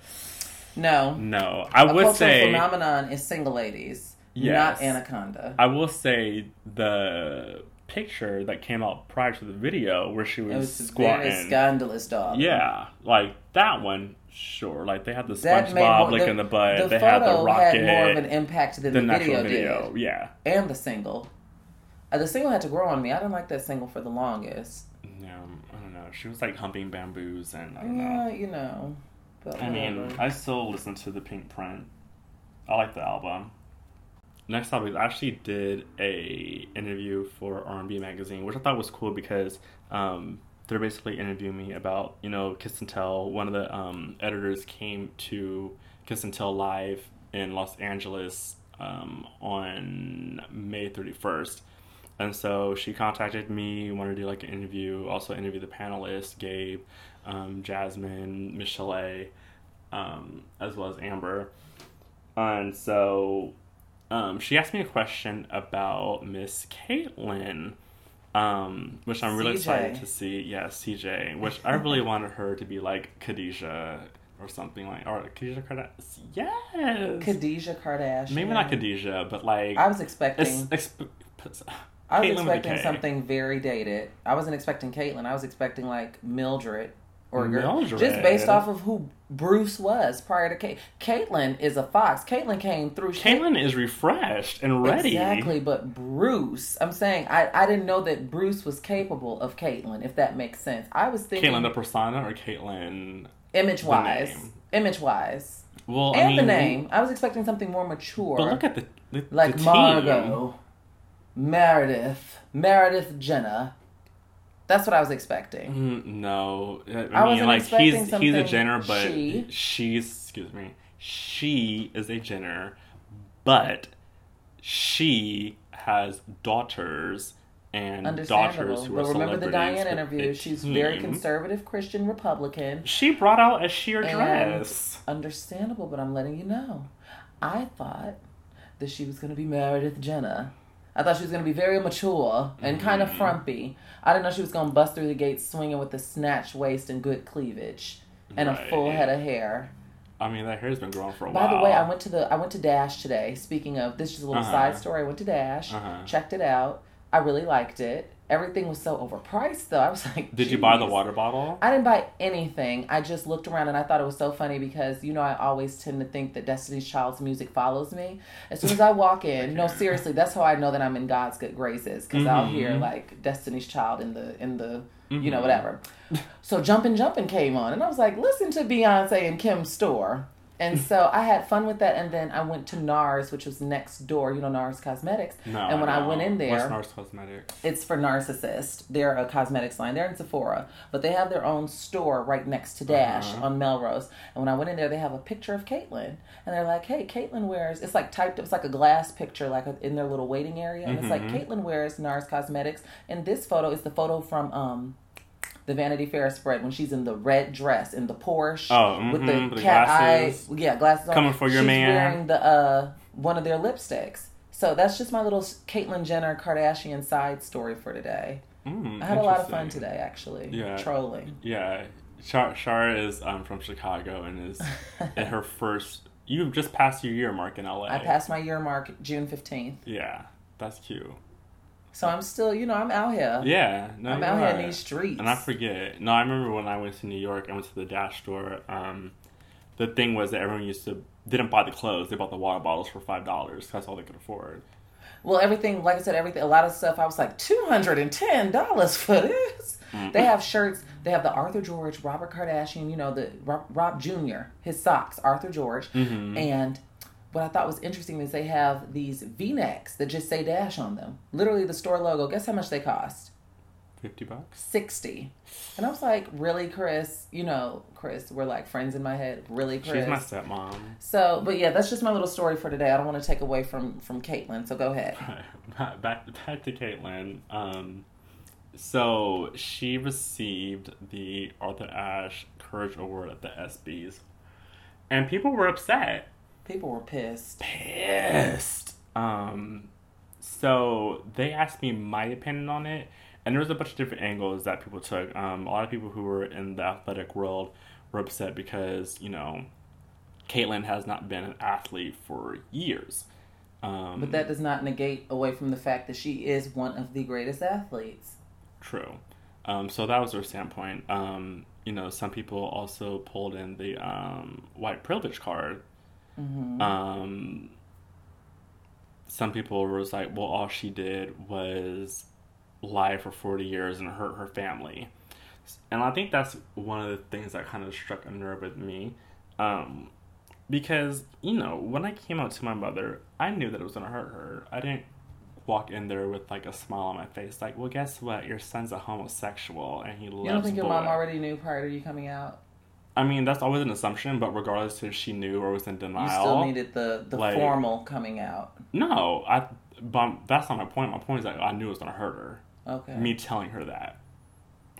[SPEAKER 3] no,
[SPEAKER 2] No, I
[SPEAKER 3] a
[SPEAKER 2] would
[SPEAKER 3] cultural
[SPEAKER 2] say
[SPEAKER 3] phenomenon is single ladies,
[SPEAKER 2] Yes.
[SPEAKER 3] not Anaconda.
[SPEAKER 2] I will say the picture that came out prior to the video where she was,
[SPEAKER 3] It was
[SPEAKER 2] squatting.
[SPEAKER 3] very scandalous, dog.
[SPEAKER 2] yeah, like that one, sure. Like they had the SpongeBob
[SPEAKER 3] more,
[SPEAKER 2] licking the, butt.
[SPEAKER 3] The
[SPEAKER 2] they
[SPEAKER 3] photo
[SPEAKER 2] had the rocket.
[SPEAKER 3] had more of an impact than
[SPEAKER 2] the,
[SPEAKER 3] the, video,
[SPEAKER 2] video.
[SPEAKER 3] did,
[SPEAKER 2] Yeah.
[SPEAKER 3] and the single. Uh, the single had to grow on me. I didn't like that single for the longest.
[SPEAKER 2] Yeah, I don't know. She was like humping bamboos and I don't
[SPEAKER 3] Yeah,
[SPEAKER 2] know.
[SPEAKER 3] you know. But
[SPEAKER 2] I mean. I still listen to the Pinkprint. I like the album. Next topic, I actually did a interview for R&B magazine, which I thought was cool because um, they're basically interviewing me about you know Kiss and Tell. One of the um, editors came to Kiss and Tell live in Los Angeles um, on May thirty first. And so she contacted me, wanted to do like an interview, also interview the panelists, Gabe, um, Jasmine, Michelle, um, as well as Amber. And so um, she asked me a question about Miss Caitlyn, um, which I'm really
[SPEAKER 3] CJ.
[SPEAKER 2] excited to see. Yeah, CJ, which I really wanted her to be like Khadijah or something like, or Khadijah Kardashian. Yes.
[SPEAKER 3] Khadijah Kardashian.
[SPEAKER 2] Maybe not Khadijah, but like.
[SPEAKER 3] I was expecting.
[SPEAKER 2] exp-
[SPEAKER 3] I was
[SPEAKER 2] a
[SPEAKER 3] expecting something very dated. I wasn't expecting Caitlyn. I was expecting like Mildred or a girl. Just based off of who Bruce was prior to Kate. Caitlyn is a fox. Caitlyn came through.
[SPEAKER 2] Caitlyn is refreshed and ready.
[SPEAKER 3] Exactly, but Bruce, I'm saying I, I didn't know that Bruce was capable of Caitlyn, if that makes sense. I was thinking
[SPEAKER 2] Caitlyn the persona or Caitlyn?
[SPEAKER 3] image wise. Image wise.
[SPEAKER 2] Well, I
[SPEAKER 3] And
[SPEAKER 2] mean,
[SPEAKER 3] the name. I was expecting something more mature.
[SPEAKER 2] But look at the, the
[SPEAKER 3] like
[SPEAKER 2] the.
[SPEAKER 3] Margot, Meredith, Meredith Jenner. That's what I was expecting.
[SPEAKER 2] Mm, no, I,
[SPEAKER 3] I
[SPEAKER 2] mean
[SPEAKER 3] wasn't
[SPEAKER 2] like
[SPEAKER 3] expecting
[SPEAKER 2] he's he's a
[SPEAKER 3] something
[SPEAKER 2] Jenner, but
[SPEAKER 3] she.
[SPEAKER 2] she's excuse me, she is a Jenner, but she has daughters and daughters who are
[SPEAKER 3] But remember the Diane interview. She's very conservative Christian Republican.
[SPEAKER 2] She brought out a sheer dress.
[SPEAKER 3] understandable, but I'm letting you know. I thought that she was going to be Meredith Jenner. I thought she was going to be very mature and kind of
[SPEAKER 2] Mhm.
[SPEAKER 3] frumpy. I didn't know she was going to bust through the gates swinging with a snatch waist and good cleavage and a full head of hair.
[SPEAKER 2] I mean, that hair's been growing for a
[SPEAKER 3] By
[SPEAKER 2] while.
[SPEAKER 3] By the way, I went to the I went to Dash today. Speaking of this, is a little
[SPEAKER 2] Uh-huh.
[SPEAKER 3] side story. I went to Dash,
[SPEAKER 2] Uh-huh.
[SPEAKER 3] checked it out. I really liked it. Everything was so overpriced, though. I was like,
[SPEAKER 2] Did you buy the water bottle?
[SPEAKER 3] I didn't buy anything. I just looked around and I thought it was so funny because you know I always tend to think that Destiny's Child's music follows me. As soon as I walk in, no, seriously, that's how I know that I'm in God's good graces because I'll hear
[SPEAKER 2] Mhm.
[SPEAKER 3] like Destiny's Child in the in the you know
[SPEAKER 2] Mhm.
[SPEAKER 3] whatever. So Jumpin' Jumpin' came on and I was like, listen to Beyonce and Kim's store. And so I had fun with that, and then I went to NARS, which was next door. You know NARS Cosmetics.
[SPEAKER 2] No.
[SPEAKER 3] and when I went in there,
[SPEAKER 2] What's NARS Cosmetics?
[SPEAKER 3] it's for narcissists. They're a cosmetics line. They're in Sephora, but they have their own store right next to Dash
[SPEAKER 2] Uh-huh.
[SPEAKER 3] on Melrose. And when I went in there, they have a picture of Caitlyn, and they're like, "Hey, Caitlyn wears." It's like typed. It's like a glass picture, like in their little waiting area, and it's like
[SPEAKER 2] Mhm.
[SPEAKER 3] Caitlyn wears NARS Cosmetics. And this photo is the photo from um, the Vanity Fair spread when she's in the red dress in the Porsche
[SPEAKER 2] Oh,
[SPEAKER 3] with
[SPEAKER 2] mhm,
[SPEAKER 3] the
[SPEAKER 2] with the
[SPEAKER 3] cat
[SPEAKER 2] glasses.
[SPEAKER 3] eye, yeah, glasses on.
[SPEAKER 2] Coming for your
[SPEAKER 3] she's
[SPEAKER 2] man.
[SPEAKER 3] Wearing the uh one of their lipsticks. So that's just my little Caitlyn Jenner Kardashian side story for today.
[SPEAKER 2] Mm,
[SPEAKER 3] I had a lot of fun today, actually.
[SPEAKER 2] Yeah.
[SPEAKER 3] Trolling.
[SPEAKER 2] Yeah, Shar, Shara is um, from Chicago and is at her first. You have just passed your year mark in LA.
[SPEAKER 3] I passed my year mark June 15th.
[SPEAKER 2] Yeah, that's cute.
[SPEAKER 3] So I'm still, you know, I'm out here.
[SPEAKER 2] Yeah, no,
[SPEAKER 3] I'm out here in these streets.
[SPEAKER 2] And I forget. No, I remember when I went to New York. I went to the Dash store. Um, the thing was that everyone used to didn't buy the clothes; they bought the water bottles for five dollars. That's all they could afford.
[SPEAKER 3] Well, everything, like I said, everything, a lot of stuff, I was like, $210 for this.
[SPEAKER 2] Mm.
[SPEAKER 3] They have shirts. They have the Arthur George, Robert Kardashian, you know, the Rob, Rob Jr., his socks, Arthur George.
[SPEAKER 2] Mhm.
[SPEAKER 3] And what I thought was interesting is they have these V necks that just say Dash on them. Literally the store logo. Guess how much they cost?
[SPEAKER 2] Fifty bucks.
[SPEAKER 3] 60 And I was like, really, Kris? You know, Kris, we're like friends in my head. Really, Kris?
[SPEAKER 2] She's my stepmom.
[SPEAKER 3] So, but yeah, that's just my little story for today. I don't want to take away from from Caitlyn, so go ahead.
[SPEAKER 2] back back to Caitlyn. Um, so she received the Arthur Ashe Courage Award at the ESPYS, and people were upset,
[SPEAKER 3] People were pissed.
[SPEAKER 2] pissed. Um, so they asked me my opinion on it, and there was a bunch of different angles that people took. Um, a lot of people who were in the athletic world were upset because you know, Caitlyn has not been an athlete for years. Um,
[SPEAKER 3] But that does not negate away from the fact that she is one of the greatest athletes.
[SPEAKER 2] True. Um, so that was her standpoint. Um, you know, some people also pulled in the um, white privilege card.
[SPEAKER 3] Mm-hmm.
[SPEAKER 2] Um, some people were like, well, all she did was lie for 40 years and hurt her family. And I think that's one of the things that kind of struck a nerve with me. Um, because, you know, when I came out to my mother, I knew that it was going to hurt her. I didn't walk in there with like a smile on my face, like, well, guess what? Your son's a homosexual and he loves
[SPEAKER 3] You don't think your mom already knew prior to you coming out?
[SPEAKER 2] I mean, that's always an assumption, but regardless if she knew or was in denial.
[SPEAKER 3] You still needed the, the
[SPEAKER 2] like-
[SPEAKER 3] formal coming out.
[SPEAKER 2] No, I. But that's not my point. My point is that I knew it was gonna hurt her.
[SPEAKER 3] Okay.
[SPEAKER 2] Me telling her that.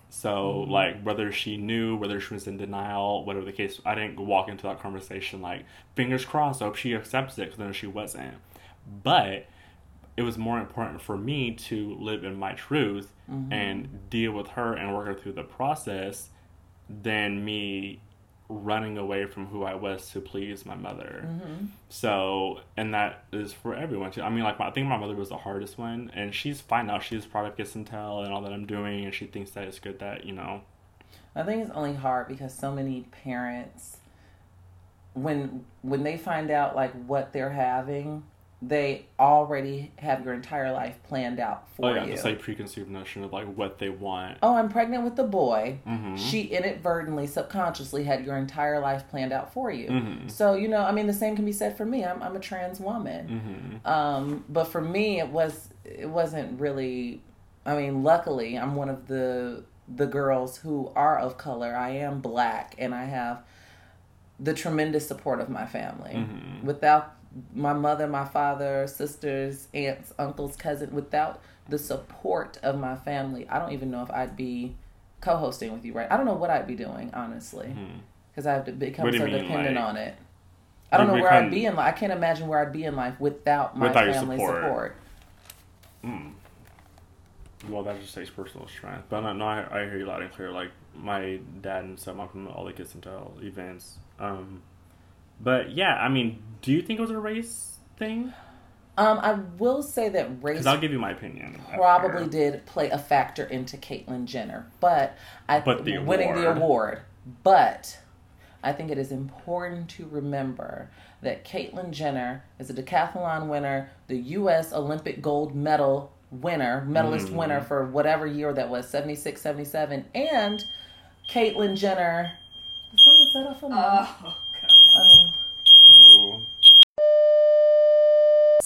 [SPEAKER 2] So mm-hmm. like whether she knew, whether she was in denial, whatever the case, I didn't walk into that conversation like fingers crossed. I hope she accepts it because then she wasn't. But it was more important for me to live in my truth mm-hmm. and deal with her and work her through the process than me running away from who I was to please my mother. Mm-hmm. So, and that is for everyone too. I mean, like, my, I think my mother was the hardest one, and she's fine now. She's proud of Kiss and Tell and all that I'm doing, and she thinks that it's good that, you know,
[SPEAKER 3] I think it's only hard because so many parents, when when they find out like what they're having, they already have your entire life planned out for you.
[SPEAKER 2] oh yeah,
[SPEAKER 3] you.
[SPEAKER 2] just like preconceived notion of like what they want.
[SPEAKER 3] oh, I'm pregnant with the boy.
[SPEAKER 2] Mhm.
[SPEAKER 3] She inadvertently, subconsciously had your entire life planned out for you.
[SPEAKER 2] Mhm.
[SPEAKER 3] So you know, I mean, the same can be said for me. I'm I'm a trans woman.
[SPEAKER 2] hmm
[SPEAKER 3] Um, but for me, it was it wasn't really. I mean, luckily, I'm one of the the girls who are of color. I am black, and I have the tremendous support of my family.
[SPEAKER 2] Mhm.
[SPEAKER 3] Without my mother, my father, sisters, aunts, uncles, cousin, without the support of my family, I don't even know if I'd be co-hosting with you, right? I don't know what I'd be doing, honestly, because I've to become
[SPEAKER 2] What do you
[SPEAKER 3] so
[SPEAKER 2] mean,
[SPEAKER 3] dependent
[SPEAKER 2] like-
[SPEAKER 3] on it. I don't know where I'd be in life. I can't imagine where I'd be in life without my
[SPEAKER 2] Without your
[SPEAKER 3] family
[SPEAKER 2] support.
[SPEAKER 3] support.
[SPEAKER 2] Mm. Well, that just takes personal strength. But no, no I, I hear you loud and clear. Like my dad and I'm from all the Kiss and Tell events. Um, but yeah, I mean, do you think it was a race thing?
[SPEAKER 3] Um, I will say that race
[SPEAKER 2] Because I'll give you my opinion.
[SPEAKER 3] probably
[SPEAKER 2] after.
[SPEAKER 3] did play a factor into Caitlyn Jenner, but I
[SPEAKER 2] But the
[SPEAKER 3] winning the
[SPEAKER 2] award.
[SPEAKER 3] award. But I think it is important to remember that Caitlyn Jenner is a decathlon winner, the U.S. Olympic gold medal winner, medalist
[SPEAKER 2] Mhm.
[SPEAKER 3] winner for whatever year that was, 76, 77, and Caitlyn Jenner. Did someone set off a
[SPEAKER 1] Oh,
[SPEAKER 3] I mean,
[SPEAKER 2] Oh.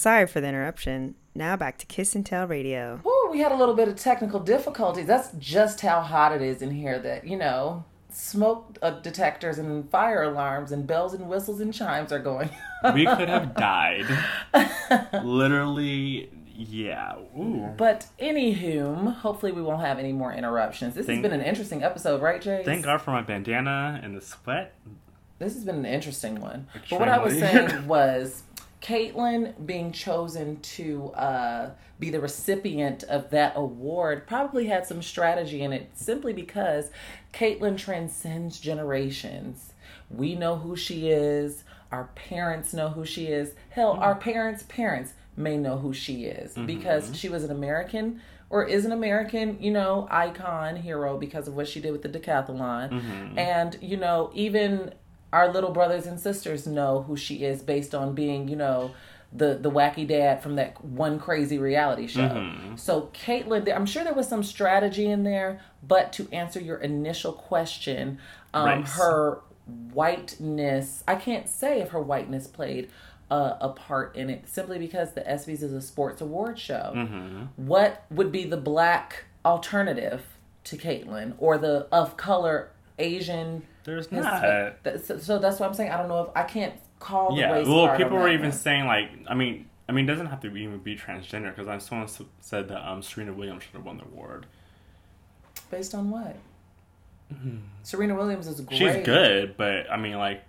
[SPEAKER 4] Sorry for the interruption. Now back to Kiss and Tell Radio.
[SPEAKER 3] Woo, we had a little bit of technical difficulties. That's just how hot it is in here that, you know, smoke uh, detectors and fire alarms and bells and whistles and chimes are going.
[SPEAKER 2] we could have died. Literally, yeah. Ooh.
[SPEAKER 3] But anywho, hopefully we won't have any more interruptions. This
[SPEAKER 2] Thank-
[SPEAKER 3] has been an interesting episode, right, Jay?
[SPEAKER 2] Thank God for my bandana and the sweat.
[SPEAKER 3] This has been an interesting one. But what I was saying was Caitlyn being chosen to uh, be the recipient of that award probably had some strategy in it simply because Caitlyn transcends generations. We know who she is, our parents know who she is. Hell, our mm-hmm. parents' parents may know who she is mm-hmm. because she was an American or is an American, you know, icon, hero because of what she did with the decathlon. Mm-hmm. And, you know, even our little brothers and sisters know who she is based on being, you know, the the wacky dad from that one crazy reality show. So Caitlyn, I'm sure there was some strategy in there, but to answer your initial question, um, her whiteness, I can't say if her whiteness played uh, a part in it, simply because the ESPYS is a sports award show.
[SPEAKER 2] Mm-hmm.
[SPEAKER 3] What would be the black alternative to Caitlyn or the of color Asian?
[SPEAKER 2] There's not.
[SPEAKER 3] that- so, so that's what I'm saying. I don't know if I can't call the
[SPEAKER 2] Yeah. Well, people were even
[SPEAKER 3] one.
[SPEAKER 2] saying like, I mean, I mean, it doesn't have to be, even be transgender because I someone said that um Serena Williams should have won the award.
[SPEAKER 3] based on what? Serena Williams is great.
[SPEAKER 2] Mm-hmm. She's good, but I mean, like,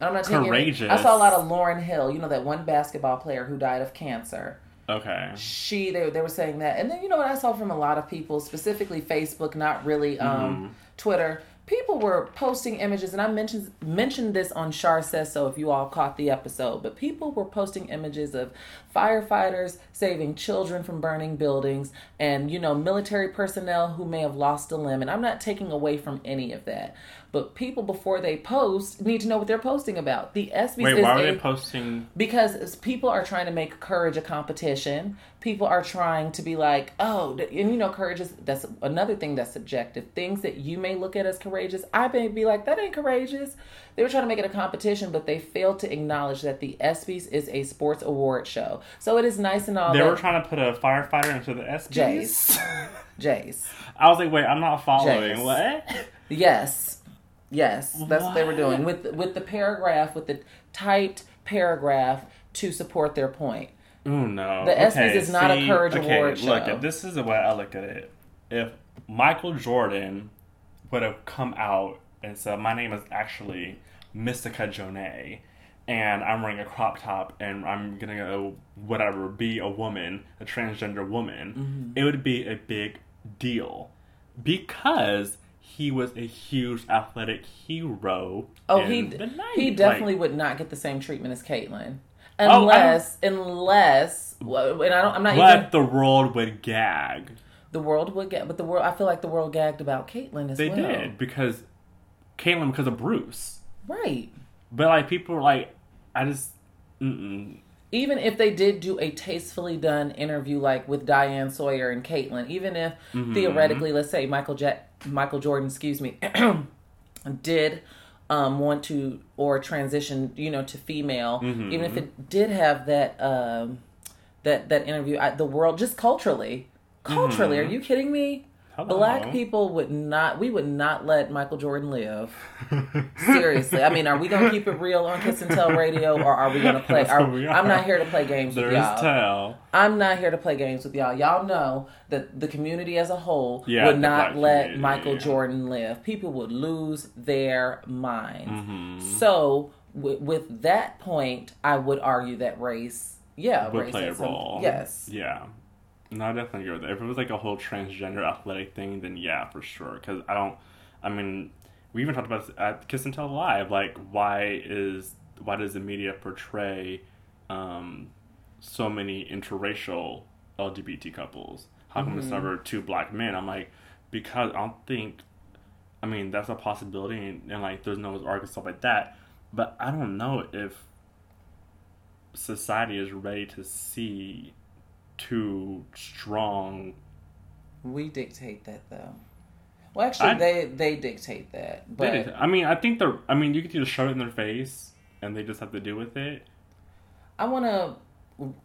[SPEAKER 3] I'm not taking
[SPEAKER 2] Courageous.
[SPEAKER 3] I saw a lot of Lauren Hill. You know that one basketball player who died of cancer.
[SPEAKER 2] okay,
[SPEAKER 3] She they they were saying that, and then you know what I saw from a lot of people, specifically Facebook, not really um,
[SPEAKER 2] Mm-hmm.
[SPEAKER 3] Twitter. People were posting images, and I mentioned mentioned this on Shar Says So if you all caught the episode, but people were posting images of firefighters saving children from burning buildings and, you know, military personnel who may have lost a limb. And I'm not taking away from any of that. But people before they post need to know what they're posting about. The ESPYS
[SPEAKER 2] Wait,
[SPEAKER 3] is
[SPEAKER 2] why are
[SPEAKER 3] a-
[SPEAKER 2] they posting?
[SPEAKER 3] because people are trying to make courage a competition people are trying to be like oh and you know courage is that's another thing that's subjective things that you may look at as courageous i may be like that ain't courageous they were trying to make it a competition but they failed to acknowledge that the ESPYS is a sports award show so it is nice and all
[SPEAKER 2] They were trying to put a firefighter into the ESPYS.
[SPEAKER 3] Jace. jace
[SPEAKER 2] I was like, wait, I'm not following.
[SPEAKER 3] Jace.
[SPEAKER 2] What?
[SPEAKER 3] Yes, yes, that's what they were doing with with the paragraph with the typed paragraph to support their point.
[SPEAKER 2] Oh no.
[SPEAKER 3] The ESPYs is not a Courage
[SPEAKER 2] okay,
[SPEAKER 3] Award
[SPEAKER 2] Look,
[SPEAKER 3] show.
[SPEAKER 2] if this is the way I look at it. If Michael Jordan would have come out and said, "My name is actually Mystica Jonay, and I'm wearing a crop top, and I'm gonna go whatever, be a woman, a transgender woman,"
[SPEAKER 3] Mm-hmm.
[SPEAKER 2] it would be a big deal because he was a huge athletic hero.
[SPEAKER 3] Oh, he
[SPEAKER 2] the 90s.
[SPEAKER 3] he
[SPEAKER 2] Like,
[SPEAKER 3] definitely would not get the same treatment as Caitlyn,
[SPEAKER 2] Oh,
[SPEAKER 3] unless unless well, and I don't. I'm not
[SPEAKER 2] but
[SPEAKER 3] even
[SPEAKER 2] the world would gag.
[SPEAKER 3] the world would get, but the world. I feel like the world gagged about Caitlyn as
[SPEAKER 2] They
[SPEAKER 3] well.
[SPEAKER 2] They did because Caitlyn because of Bruce.
[SPEAKER 3] right.
[SPEAKER 2] But like people were like, I just, mm-mm.
[SPEAKER 3] Even if they did do a tastefully done interview like with Diane Sawyer and Caitlyn, even if
[SPEAKER 2] Mm-hmm.
[SPEAKER 3] theoretically, let's say Michael ja- Michael Jordan, excuse me, did um, want to or transition, you know, to female,
[SPEAKER 2] Mm-hmm.
[SPEAKER 3] even if it did have that um, that that interview, I, the world just culturally, culturally, are you kidding me?
[SPEAKER 2] Hello.
[SPEAKER 3] Black people would not. We would not let Michael Jordan live. Seriously, I mean, are we gonna keep it real on Kiss and Tell Radio, or are we gonna play? Are, I'm not here to play games with
[SPEAKER 2] There's
[SPEAKER 3] y'all.
[SPEAKER 2] tell.
[SPEAKER 3] I'm not here to play games with y'all. Y'all know that the community as a whole
[SPEAKER 2] Yeah,
[SPEAKER 3] would not let
[SPEAKER 2] community,
[SPEAKER 3] Michael. Jordan live. People would lose their minds.
[SPEAKER 2] Mm-hmm.
[SPEAKER 3] So, with, with that point, I would argue that race, yeah,
[SPEAKER 2] Would
[SPEAKER 3] race
[SPEAKER 2] play a role.
[SPEAKER 3] yes,
[SPEAKER 2] Yeah. No, I definitely agree with that. If it was like a whole transgender athletic thing, then yeah, for sure. Because I don't. I mean, we even talked about this at Kiss and Tell Live. Like, why is why does the media portray um, so many interracial LGBT couples? How come
[SPEAKER 3] Mm-hmm.
[SPEAKER 2] it's never two black men? I'm like, because I don't think. I mean, that's a possibility, and, and like, there's no argument stuff like that. But I don't know if society is ready to see two strong.
[SPEAKER 3] we dictate that though. Well, actually,
[SPEAKER 2] I-
[SPEAKER 3] they they dictate that, but
[SPEAKER 2] I mean, I think they're. I mean, you can just shove it in their face, and they just have to deal with it.
[SPEAKER 3] I want to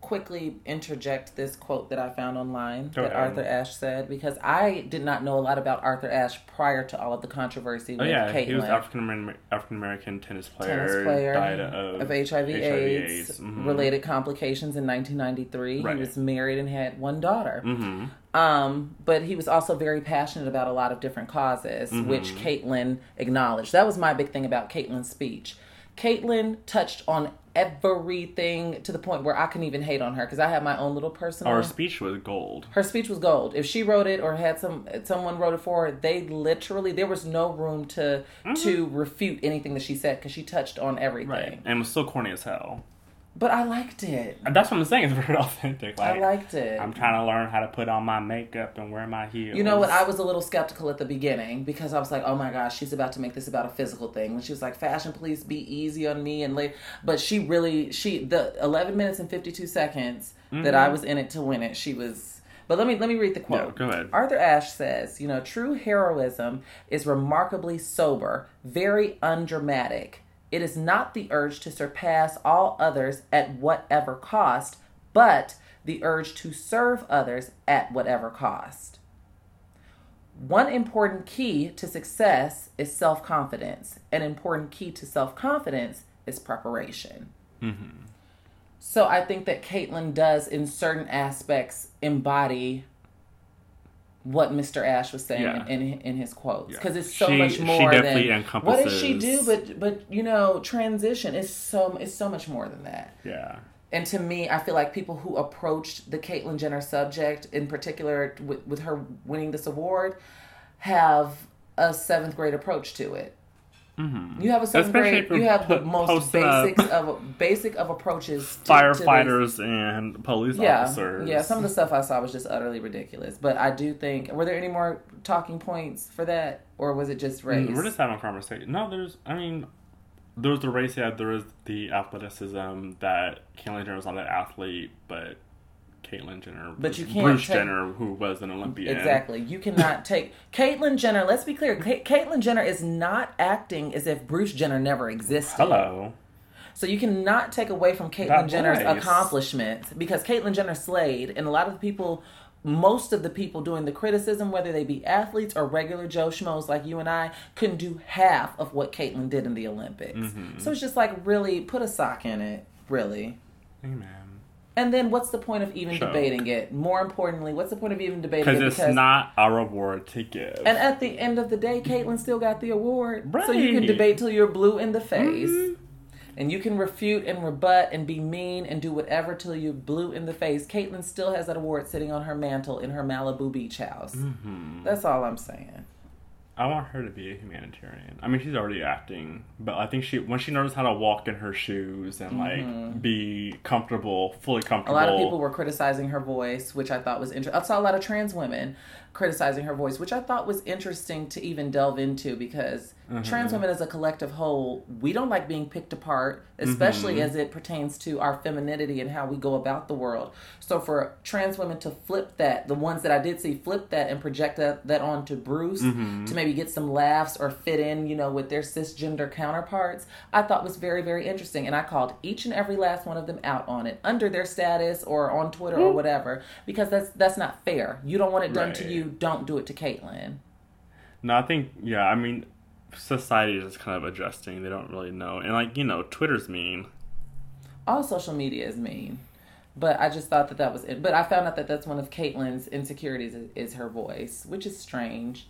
[SPEAKER 3] quickly interject this quote that I found online that. Arthur Ashe said because I did not know a lot about Arthur Ashe prior to all of the controversy
[SPEAKER 2] Oh yeah,
[SPEAKER 3] Caitlyn.
[SPEAKER 2] he was African African American tennis player.
[SPEAKER 3] tennis player
[SPEAKER 2] died of,
[SPEAKER 3] of HIV, AIDS,
[SPEAKER 2] Mhm.
[SPEAKER 3] related complications in 1993.
[SPEAKER 2] Right.
[SPEAKER 3] He was married and had one daughter.
[SPEAKER 2] Mhm.
[SPEAKER 3] Um, but he was also very passionate about a lot of different causes,
[SPEAKER 2] Mm-hmm.
[SPEAKER 3] which Caitlyn acknowledged. That was my big thing about Caitlyn's speech. Caitlyn touched on everything to the point where I couldn't even hate on her because I have my own little personal.
[SPEAKER 2] Our speech was gold.
[SPEAKER 3] her speech was gold. If she wrote it or had some someone wrote it for her, they literally there was no room to to refute anything that she said because she touched on everything.
[SPEAKER 2] Mm-hmm. Right, and was so corny as hell.
[SPEAKER 3] But I liked it.
[SPEAKER 2] That's what I'm saying. It's very authentic. Like,
[SPEAKER 3] I liked it.
[SPEAKER 2] I'm trying to learn how to put on my makeup and wear my heels.
[SPEAKER 3] You know what? I was a little skeptical at the beginning because I was like, "Oh my gosh, she's about to make this about a physical thing." When she was like, "Fashion police, be easy on me," and late, but she really, she the 11 minutes and 52 seconds that I was in it to win it. She was. But let me let me read the quote.
[SPEAKER 2] Mm-hmm. go ahead.
[SPEAKER 3] Arthur Ashe says, "You know, true heroism is remarkably sober, very undramatic. It is not the urge to surpass all others at whatever cost, but the urge to serve others at whatever cost." One important key to success is self confidence. An important key to self confidence is preparation. Mm-hmm. So I think that Caitlyn does, in certain aspects, embody what Mr. Ashe was saying
[SPEAKER 2] Yeah.
[SPEAKER 3] in in his quotes
[SPEAKER 2] Yeah.
[SPEAKER 3] because it's so
[SPEAKER 2] She-
[SPEAKER 3] much
[SPEAKER 2] she
[SPEAKER 3] more
[SPEAKER 2] definitely
[SPEAKER 3] than what does she do. But but you know, transition is so it's so much more than that.
[SPEAKER 2] Yeah.
[SPEAKER 3] And to me, I feel like people who approached the Caitlyn Jenner subject, in particular with, with her winning this award, have a seventh grade approach to it.
[SPEAKER 2] Mhm.
[SPEAKER 3] You have a seventh
[SPEAKER 2] Especially
[SPEAKER 3] grade. You have the most
[SPEAKER 2] up
[SPEAKER 3] basics of basic of approaches. To, to
[SPEAKER 2] firefighters and police.
[SPEAKER 3] Yeah,
[SPEAKER 2] officers.
[SPEAKER 3] yeah. Some of the stuff I saw was just utterly ridiculous. But I do think were there any more talking points for that, or was it just race?
[SPEAKER 2] Mm, We're just having a conversation. No, there's. I mean, there was the race. Yeah, there was the athleticism that Caitlyn Jenner was not an athlete, but Caitlyn Jenner,
[SPEAKER 3] But you can't
[SPEAKER 2] Bruce
[SPEAKER 3] take-
[SPEAKER 2] Jenner, who was an Olympian.
[SPEAKER 3] Exactly. You cannot take Caitlyn Jenner. Let's be clear. Ca- Caitlyn Jenner is not acting as if Bruce Jenner never existed.
[SPEAKER 2] Hello.
[SPEAKER 3] So you cannot take away from Caitlyn Jenner's
[SPEAKER 2] voice.
[SPEAKER 3] accomplishments because Caitlyn Jenner slayed, and a lot of the people, most of the people doing the criticism, whether they be athletes or regular Joe schmoes like you and I, couldn't do half of what Caitlyn did in the Olympics.
[SPEAKER 2] Mm-hmm.
[SPEAKER 3] So it's just like really put a sock in it, really.
[SPEAKER 2] Amen.
[SPEAKER 3] And then what's the point of even debating it? More importantly, what's the point of even debating it?
[SPEAKER 2] Because it's not our reward to give.
[SPEAKER 3] And at the end of the day, Caitlyn still got the award. So you can debate till you're blue in the face.
[SPEAKER 2] Mhm.
[SPEAKER 3] And you can refute and rebut and be mean and do whatever till you're blue in the face. Caitlyn still has that award sitting on her mantle in her Malibu beach house.
[SPEAKER 2] Mhm.
[SPEAKER 3] That's all I'm saying.
[SPEAKER 2] I want her to be a humanitarian. I mean, she's already acting, but I think she when she knows how to walk in her shoes and like be comfortable, fully
[SPEAKER 3] Mm-hmm. A lot of people were criticizing her voice, which I thought was interesting. I saw a lot of trans women criticizing her voice, which I thought was interesting to even delve into because
[SPEAKER 2] Mm-hmm.
[SPEAKER 3] trans women as a collective whole, we don't like being picked apart, especially
[SPEAKER 2] Mm-hmm.
[SPEAKER 3] as it pertains to our femininity and how we go about the world. So for trans women to flip that, the ones that I did see flip that and project that, that onto Bruce
[SPEAKER 2] Mm-hmm.
[SPEAKER 3] to maybe get some laughs or fit in, you know, with their cisgender counterparts, I thought was very, very interesting. And I called each and every last one of them out on it under their status or on Twitter or whatever, because that's that's not fair. You don't want it done to you, don't do it to Caitlyn.
[SPEAKER 2] No, I think yeah. I mean, society is just kind of adjusting. They don't really know, and like you know, Twitter's mean.
[SPEAKER 3] all social media is mean. But I just thought that that was it. But I found out that that's one of Caitlyn's insecurities is, is her voice, which is strange.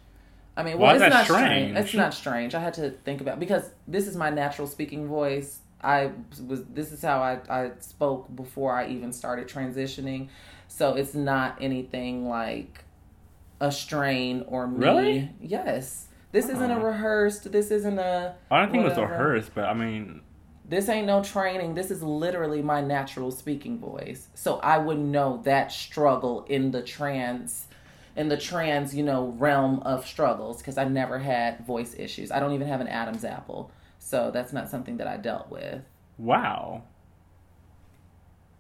[SPEAKER 3] I mean, well,
[SPEAKER 2] Why is
[SPEAKER 3] it's
[SPEAKER 2] that
[SPEAKER 3] not
[SPEAKER 2] strange?
[SPEAKER 3] It's not strange. I had to think about because this is my natural speaking voice. I was this is how I, I spoke before I even started transitioning. So it's not anything like a strain or me.
[SPEAKER 2] Really?
[SPEAKER 3] Yes. This isn't a
[SPEAKER 2] Oh.
[SPEAKER 3] rehearsed. This isn't a.
[SPEAKER 2] I don't think it was
[SPEAKER 3] whatever.
[SPEAKER 2] rehearsed, but I mean,
[SPEAKER 3] This ain't no training. This is literally my natural speaking voice. So I wouldn't know that struggle in the trans in the trans, you know, realm of struggles because I never had voice issues. I don't even have an Adam's apple. So that's not something that I dealt with.
[SPEAKER 2] wow.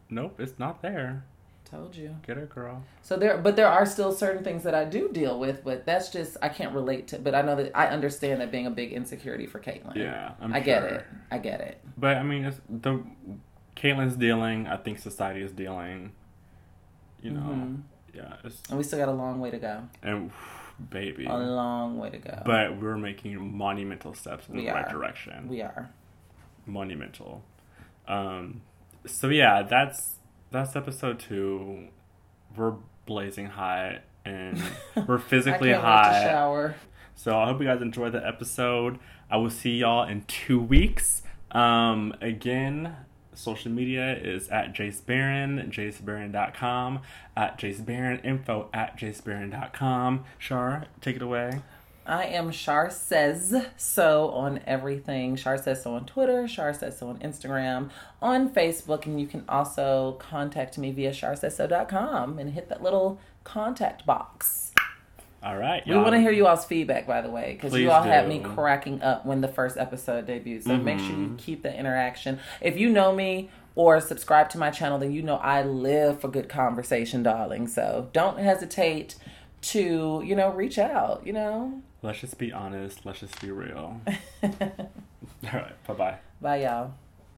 [SPEAKER 2] Nope, it's not there.
[SPEAKER 3] Told you.
[SPEAKER 2] Get it, girl.
[SPEAKER 3] So there but there are still certain things that I do deal with, but that's just I can't relate to but I know that I understand that being a big insecurity for Caitlyn.
[SPEAKER 2] Yeah, I'm
[SPEAKER 3] I get it. I get it.
[SPEAKER 2] But I mean, it's the Caitlyn's dealing. I think society is dealing. You know,
[SPEAKER 3] Mhm.
[SPEAKER 2] yeah, it's
[SPEAKER 3] And we still got a long way to go.
[SPEAKER 2] and baby.
[SPEAKER 3] A long way to go.
[SPEAKER 2] But we're making monumental steps in the
[SPEAKER 3] We
[SPEAKER 2] right direction.
[SPEAKER 3] we are.
[SPEAKER 2] monumental. Um, so yeah, that's that's episode two. We're blazing hot and we're physically
[SPEAKER 3] I can't wait to
[SPEAKER 2] hot.
[SPEAKER 3] shower.
[SPEAKER 2] So I hope you guys enjoyed the episode. I will see y'all in two weeks. Um, again, social media is at Jace Barron, jacebarron.com, at Jace Barron, info at jacebarron.com. Shar, take it away.
[SPEAKER 3] I am Shar Says So on everything. Shar Says So on Twitter, Shar Says So on Instagram, on Facebook, and you can also contact me via sharsaysso.com and hit that little contact box.
[SPEAKER 2] All right.
[SPEAKER 3] We want to hear you all's feedback, by the way, because you all had me cracking up when the first episode debuted. So make sure
[SPEAKER 2] Mm-hmm.
[SPEAKER 3] you keep the interaction. If you know me or subscribe to my channel, then you know I live for good conversation, darling. So don't hesitate to, you know, reach out, you know.
[SPEAKER 2] Let's just be honest. Let's just be real. All right. Bye bye.
[SPEAKER 3] Bye, y'all.